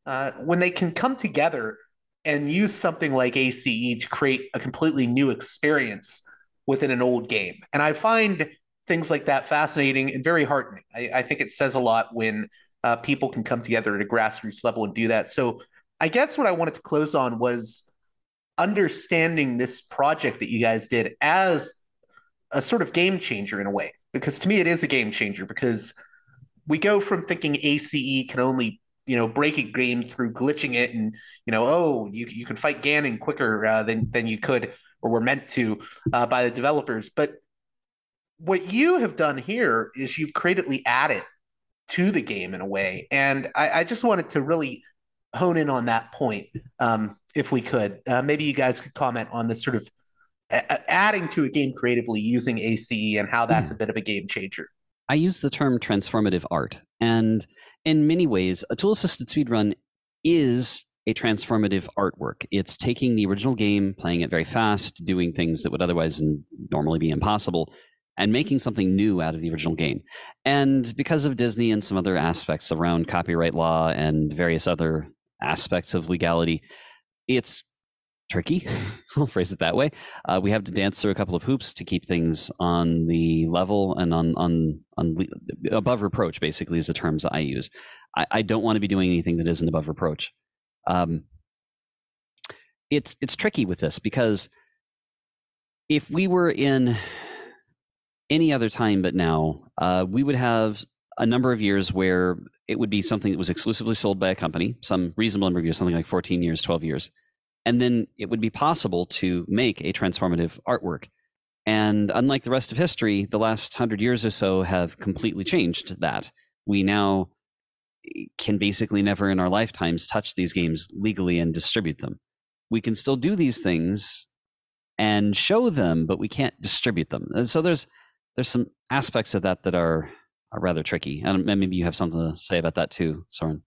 uh, when they can come together and use something like ACE to create a completely new experience within an old game. And I find things like that fascinating and very heartening. I, I think it says a lot when uh, people can come together at a grassroots level and do that. So I guess what I wanted to close on was understanding this project that you guys did as a sort of game changer in a way. Because to me, it is a game changer because we go from thinking ACE can only you know break a game through glitching it and you know oh you you can fight Ganon quicker uh, than than you could or were meant to uh, by the developers. But what you have done here is you've creatively added to the game in a way, and I, I just wanted to really hone in on that point, um, if we could. Uh, maybe you guys could comment on this sort of a- adding to a game creatively using ACE and how that's mm. a bit of a game changer. I use the term transformative art, and in many ways, a tool assisted speedrun is a transformative artwork. It's taking the original game, playing it very fast, doing things that would otherwise normally be impossible, and making something new out of the original game. And because of Disney and some other aspects around copyright law and various other aspects of legality, it's tricky. I'll phrase it that way. Uh, we have to dance through a couple of hoops to keep things on the level and on on on above reproach. Basically, is the terms I use. I, I don't want to be doing anything that isn't above reproach. Um, it's it's tricky with this because if we were in any other time but now, uh, we would have a number of years where it would be something that was exclusively sold by a company, some reasonable number of years, something like 14 years, 12 years. And then it would be possible to make a transformative artwork. And unlike the rest of history, the last hundred years or so have completely changed that. We now eh, can basically never in our lifetimes touch these games legally and distribute them. We can still do these things and show them, but we can't distribute them. And so there's there's some aspects of that that are are rather tricky. And uh, maybe you have something to say about that too, Soren.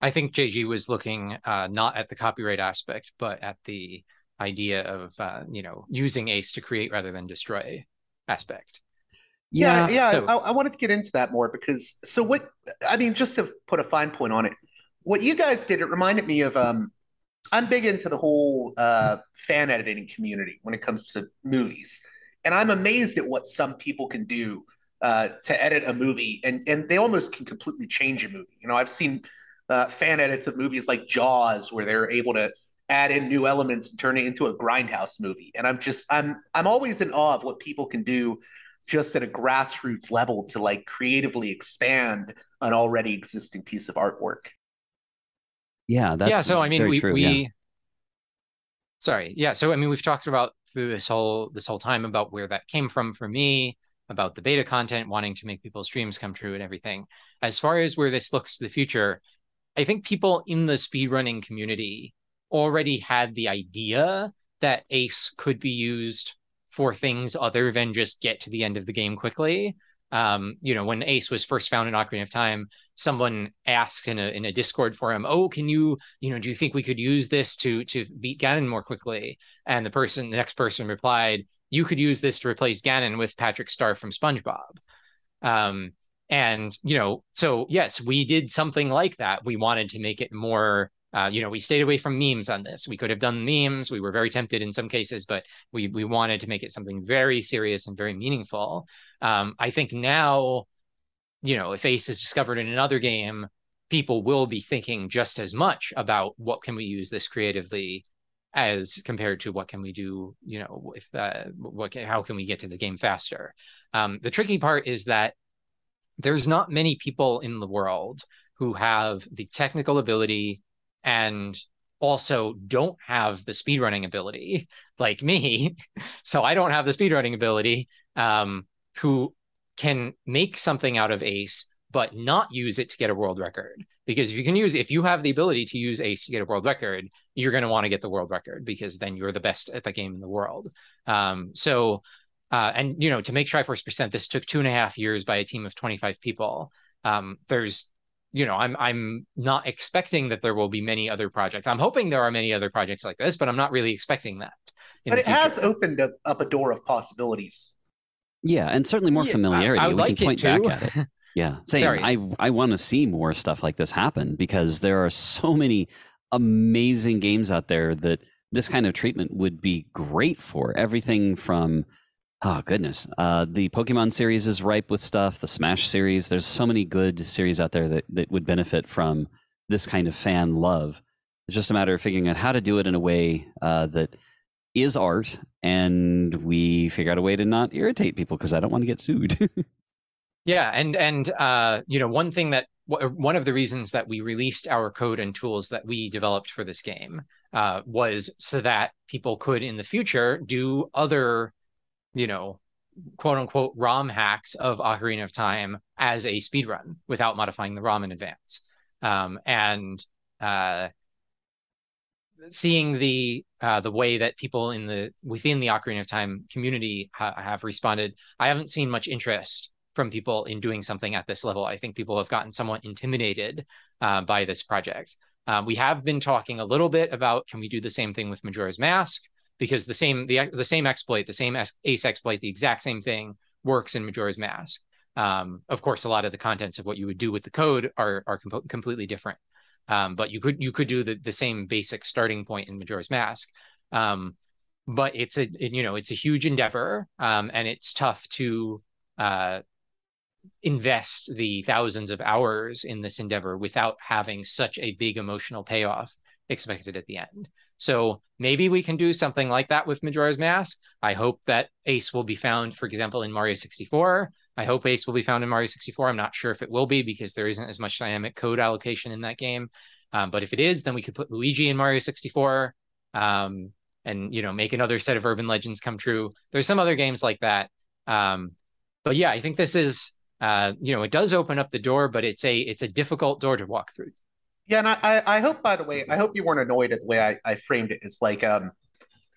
I think JG was looking uh, not at the copyright aspect, but at the idea of uh, you know using Ace to create rather than destroy aspect. Yeah, yeah. So, I, I, wanted to get into that more because so what I mean, just to put a fine point on it, what you guys did, it reminded me of. Um, I'm big into the whole uh, fan editing community when it comes to movies, and I'm amazed at what some people can do uh, to edit a movie, and and they almost can completely change a movie. You know, I've seen uh, fan edits of movies like Jaws where they're able to add in new elements and turn it into a grindhouse movie, and I'm just I'm I'm always in awe of what people can do just at a grassroots level to like creatively expand an already existing piece of artwork. Yeah, that's yeah. So I mean, we true, we yeah. sorry, yeah. So I mean, we've talked about through this whole this whole time about where that came from for me, about the beta content, wanting to make people's dreams come true and everything. As far as where this looks to the future, I think people in the speedrunning community already had the idea that Ace could be used for things other than just get to the end of the game quickly. Um, you know, when Ace was first found in Ocarina of Time, someone asked in a in a Discord forum, "Oh, can you, you know, do you think we could use this to to beat Ganon more quickly?" And the person, the next person replied, "You could use this to replace Ganon with Patrick Star from SpongeBob." Um, and you know, so yes, we did something like that. We wanted to make it more uh, you know, we stayed away from memes on this. We could have done memes. We were very tempted in some cases, but we we wanted to make it something very serious and very meaningful. Um, I think now, you know, if Ace is discovered in another game, people will be thinking just as much about what can we use this creatively as compared to what can we do, you know, with uh, what how can we get to the game faster. Um, the tricky part is that there's not many people in the world who have the technical ability and also don't have the speedrunning ability like me. So i don't have the speedrunning ability um, who can make something out of ace but not use it to get a world record. Because if you can use if you have the ability to use ace to get a world record you're going to want to get the world record because then you're the best at the game in the world. Um, so uh, and you know to make triforce percent this took two and a half years by a team of 25 people um, there's you know, I'm I'm not expecting that there will be many other projects. I'm hoping there are many other projects like this, but I'm not really expecting that. But it has opened up, up, a door of possibilities. Yeah, and certainly more yeah, familiarity. I, I we like can point back at it. Yeah, same. Sorry. I I want to see more stuff like this happen because there are so many amazing games out there that this kind of treatment would be great for. Everything from Oh goodness, uh, the Pokemon series is ripe with stuff. The Smash series, there's so many good series out there that that would benefit from this kind of fan love. It's just a matter of figuring out how to do it in a way uh, that is art, and we figure out a way to not irritate people because I don't want to get sued. yeah, and and uh, you know, one thing that one of the reasons that we released our code and tools that we developed for this game uh, was so that people could in the future do other you know, quote unquote ROM hacks of Ocarina of Time as a speed run without modifying the ROM in advance. Um, and uh, seeing the uh, the way that people in the within the Ocarina of Time community ha- have responded, I haven't seen much interest from people in doing something at this level. I think people have gotten somewhat intimidated uh, by this project. Uh, we have been talking a little bit about can we do the same thing with Majora's Mask? Because the same the the same exploit, the same ACE exploit, the exact same thing works in Majora's Mask. Um, of course, a lot of the contents of what you would do with the code are are com- completely different. Um, but you could you could do the the same basic starting point in Majora's Mask. Um, but it's a it, you know it's a huge endeavor, um, and it's tough to uh, invest the thousands of hours in this endeavor without having such a big emotional payoff expected at the end. So maybe we can do something like that with Majora's Mask. I hope that ACE will be found, for example, in Mario 64. I hope ACE will be found in Mario 64. I'm not sure if it will be because there isn't as much dynamic code allocation in that game. Um, but if it is, then we could put Luigi in Mario 64 um, and you know make another set of urban legends come true. There's some other games like that. Um, but yeah, I think this is uh, you know it does open up the door, but it's a it's a difficult door to walk through. Yeah, and I, I hope, by the way, I hope you weren't annoyed at the way I, I framed it. It's like um,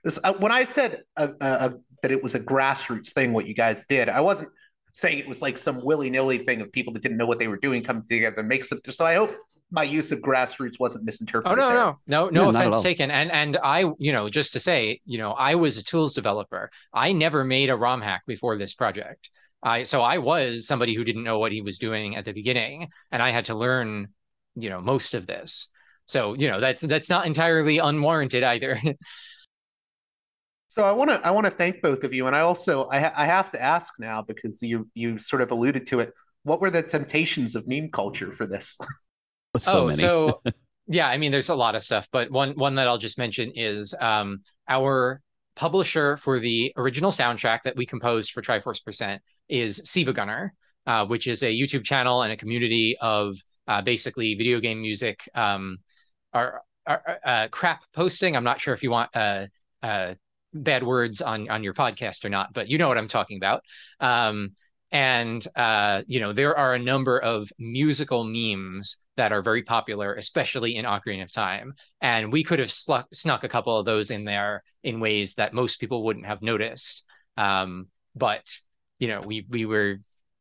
this, uh, when I said uh, uh, that it was a grassroots thing, what you guys did, I wasn't saying it was like some willy nilly thing of people that didn't know what they were doing coming together and make something. So I hope my use of grassroots wasn't misinterpreted. Oh no, there. no, no, no, no offense taken. And and I, you know, just to say, you know, I was a tools developer. I never made a ROM hack before this project. I so I was somebody who didn't know what he was doing at the beginning, and I had to learn you know most of this. So you know that's that's not entirely unwarranted either. So i want to i want to thank both of you and i also I, ha- I have to ask now because you you sort of alluded to it. What were the temptations of meme culture for this? So oh so yeah i mean there's a lot of stuff but one one that i'll just mention is um our publisher for the original soundtrack that we composed for triforce percent is SiIvaGunner uh, which is a youtube channel and a community of uh, basically video game music um, are, are uh, crap posting. I'm not sure if you want uh, uh, bad words on on your podcast or not, but you know what I'm talking about. Um, and uh, you know there are a number of musical memes that are very popular, especially in Ocarina of Time, and we could have snuck, snuck a couple of those in there in ways that most people wouldn't have noticed. Um, but you know, we we were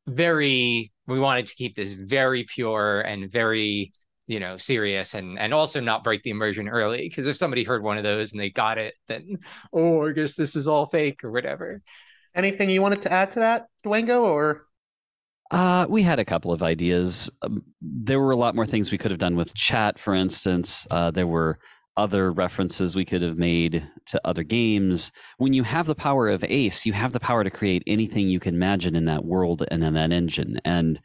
very we wanted to keep this very pure and very you know serious and and also not break the immersion early because if somebody heard one of those and they got it then oh i guess this is all fake or whatever anything you wanted to add to that Dwango or uh, we had a couple of ideas. Um, there were a lot more things we could have done with chat, for instance. Uh, there were other references we could have made to other games. When you have the power of ACE, you have the power to create anything you can imagine in that world and in that engine. And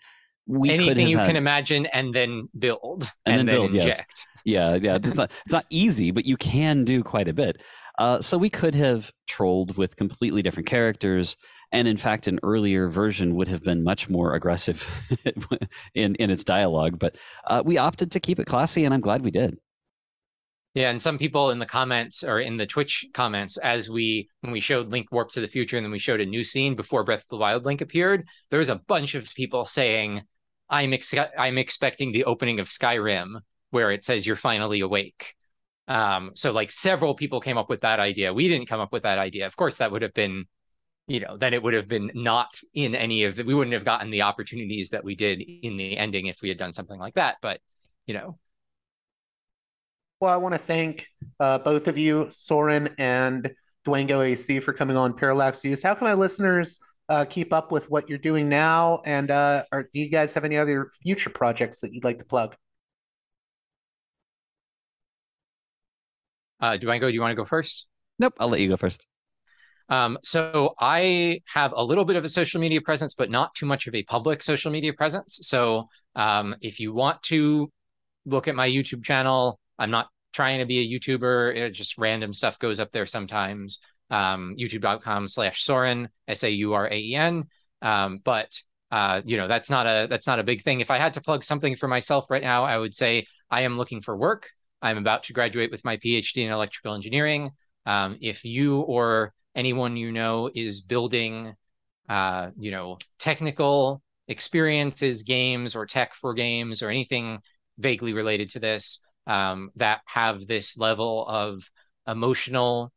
we anything you had, can imagine and then build and, and then, then, build, inject. Yes. Yeah, yeah. It's not it's not easy, but you can do quite a bit. Uh, so we could have trolled with completely different characters, and in fact, an earlier version would have been much more aggressive in in its dialogue. But uh, we opted to keep it classy, and I'm glad we did. Yeah, and some people in the comments or in the Twitch comments, as we when we showed Link Warp to the Future and then we showed a new scene before Breath of the Wild Link appeared, there was a bunch of people saying, "I'm ex- I'm expecting the opening of Skyrim where it says you're finally awake." Um, so like several people came up with that idea. We didn't come up with that idea. Of course, that would have been, you know, then it would have been not in any of the. We wouldn't have gotten the opportunities that we did in the ending if we had done something like that. But you know, well, I want to thank uh, both of you, Sauraen and Dwango AC, for coming on Parallax Views. How can my listeners uh, keep up with what you're doing now? And uh, are, do you guys have any other future projects that you'd like to plug? Uh, Dwango, do you want to go first? Nope, I'll let you go first. Um, so I have a little bit of a social media presence, but not too much of a public social media presence. So um, if you want to look at my YouTube channel, I'm not trying to be a YouTuber. It just random stuff goes up there sometimes. Um, YouTube.com slash Sauraen, S A U R A E N. Um, but uh, you know, that's not a that's not a big thing. If I had to plug something for myself right now, I would say I am looking for work. I'm about to graduate with my PhD in electrical engineering. Um, if you or anyone you know is building, uh, you know, technical experiences, games, or tech for games, or anything vaguely related to this um, that have this level of emotional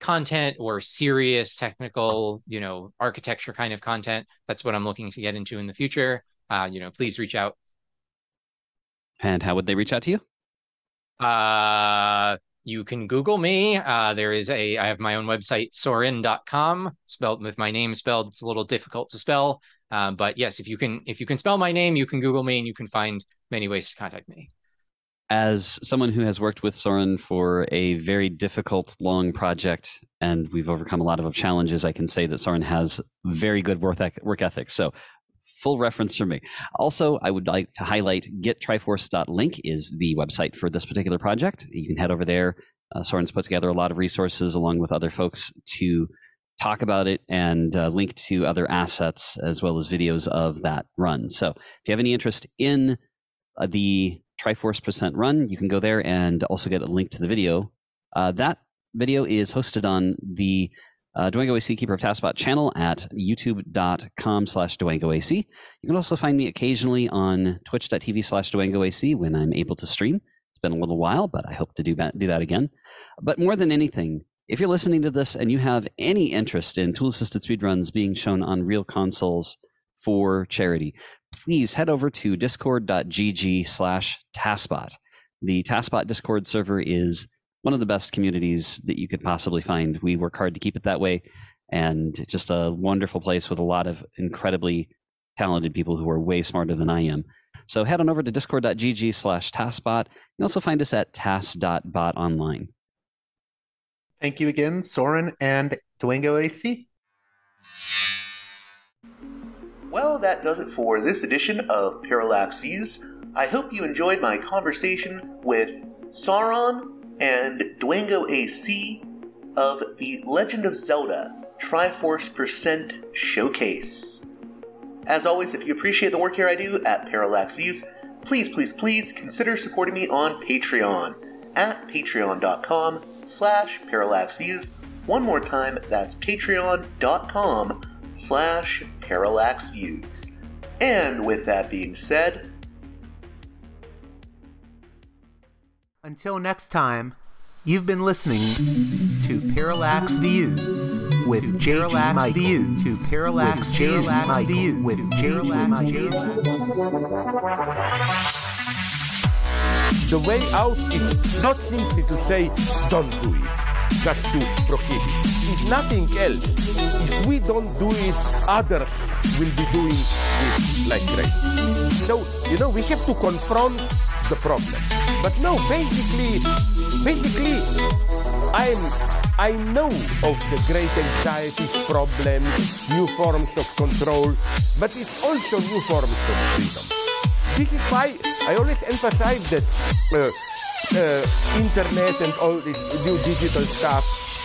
content or serious technical, you know, architecture kind of content, that's what I'm looking to get into in the future. Uh, you know, please reach out. And how would they reach out to you? Uh, you can Google me. Uh, there is a, I have my own website, sauraen.com, spelled with my name spelled. It's a little difficult to spell. Uh, but yes, if you can, if you can spell my name, you can Google me and you can find many ways to contact me. As someone who has worked with Sauraen for a very difficult, long project, and we've overcome a lot of challenges, I can say that Sauraen has very good work ethic. So full reference from me. Also, I would like to highlight gettriforce.link is the website for this particular project. You can head over there. Uh, Sauraen's put together a lot of resources along with other folks to talk about it and uh, link to other assets as well as videos of that run. So if you have any interest in uh, the Triforce percent run, you can go there and also get a link to the video. Uh, that video is hosted on the uh, Dwango AC Keeper of TASBot channel at youtube.com slash DwangoAC. You can also find me occasionally on twitch.tv slash DwangoAC when I'm able to stream. It's been a little while, but I hope to do do that again. But more than anything, if you're listening to this and you have any interest in tool assisted speedruns being shown on real consoles for charity, please head over to discord.gg slash TASBot. The TASBot Discord server is one of the best communities that you could possibly find. We work hard to keep it that way, and it's just a wonderful place with a lot of incredibly talented people who are way smarter than I am. So head on over to discord.gg slash tasbot. You also find us at tas.bot online. Thank you again, Sauraen and Dwango AC. Well, that does it for this edition of Parallax Views. I hope you enjoyed my conversation with Sauraen and Dwango AC of the Legend of Zelda Triforce Percent Showcase. As always, if you appreciate the work here I do at Parallax Views, please, please, please consider supporting me on Patreon at patreon.com slash parallaxviews. One more time, that's patreon.com slash parallax views. And with that being said, Until next time, you've been listening to Parallax Views with Parallax Michael. Views to Parallax with Parallax Views with Parallax Views. The way out is not simply to say don't do it, just to prohibit. It's nothing else. If we don't do it, others will be doing it like crazy. So, you know, we have to confront the problem. But no, basically, basically, I'm I know of the great anxieties, problems, new forms of control, but it's also new forms of freedom. This is why I always emphasize that uh, uh, internet and all this new digital stuff,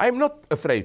I'm not afraid.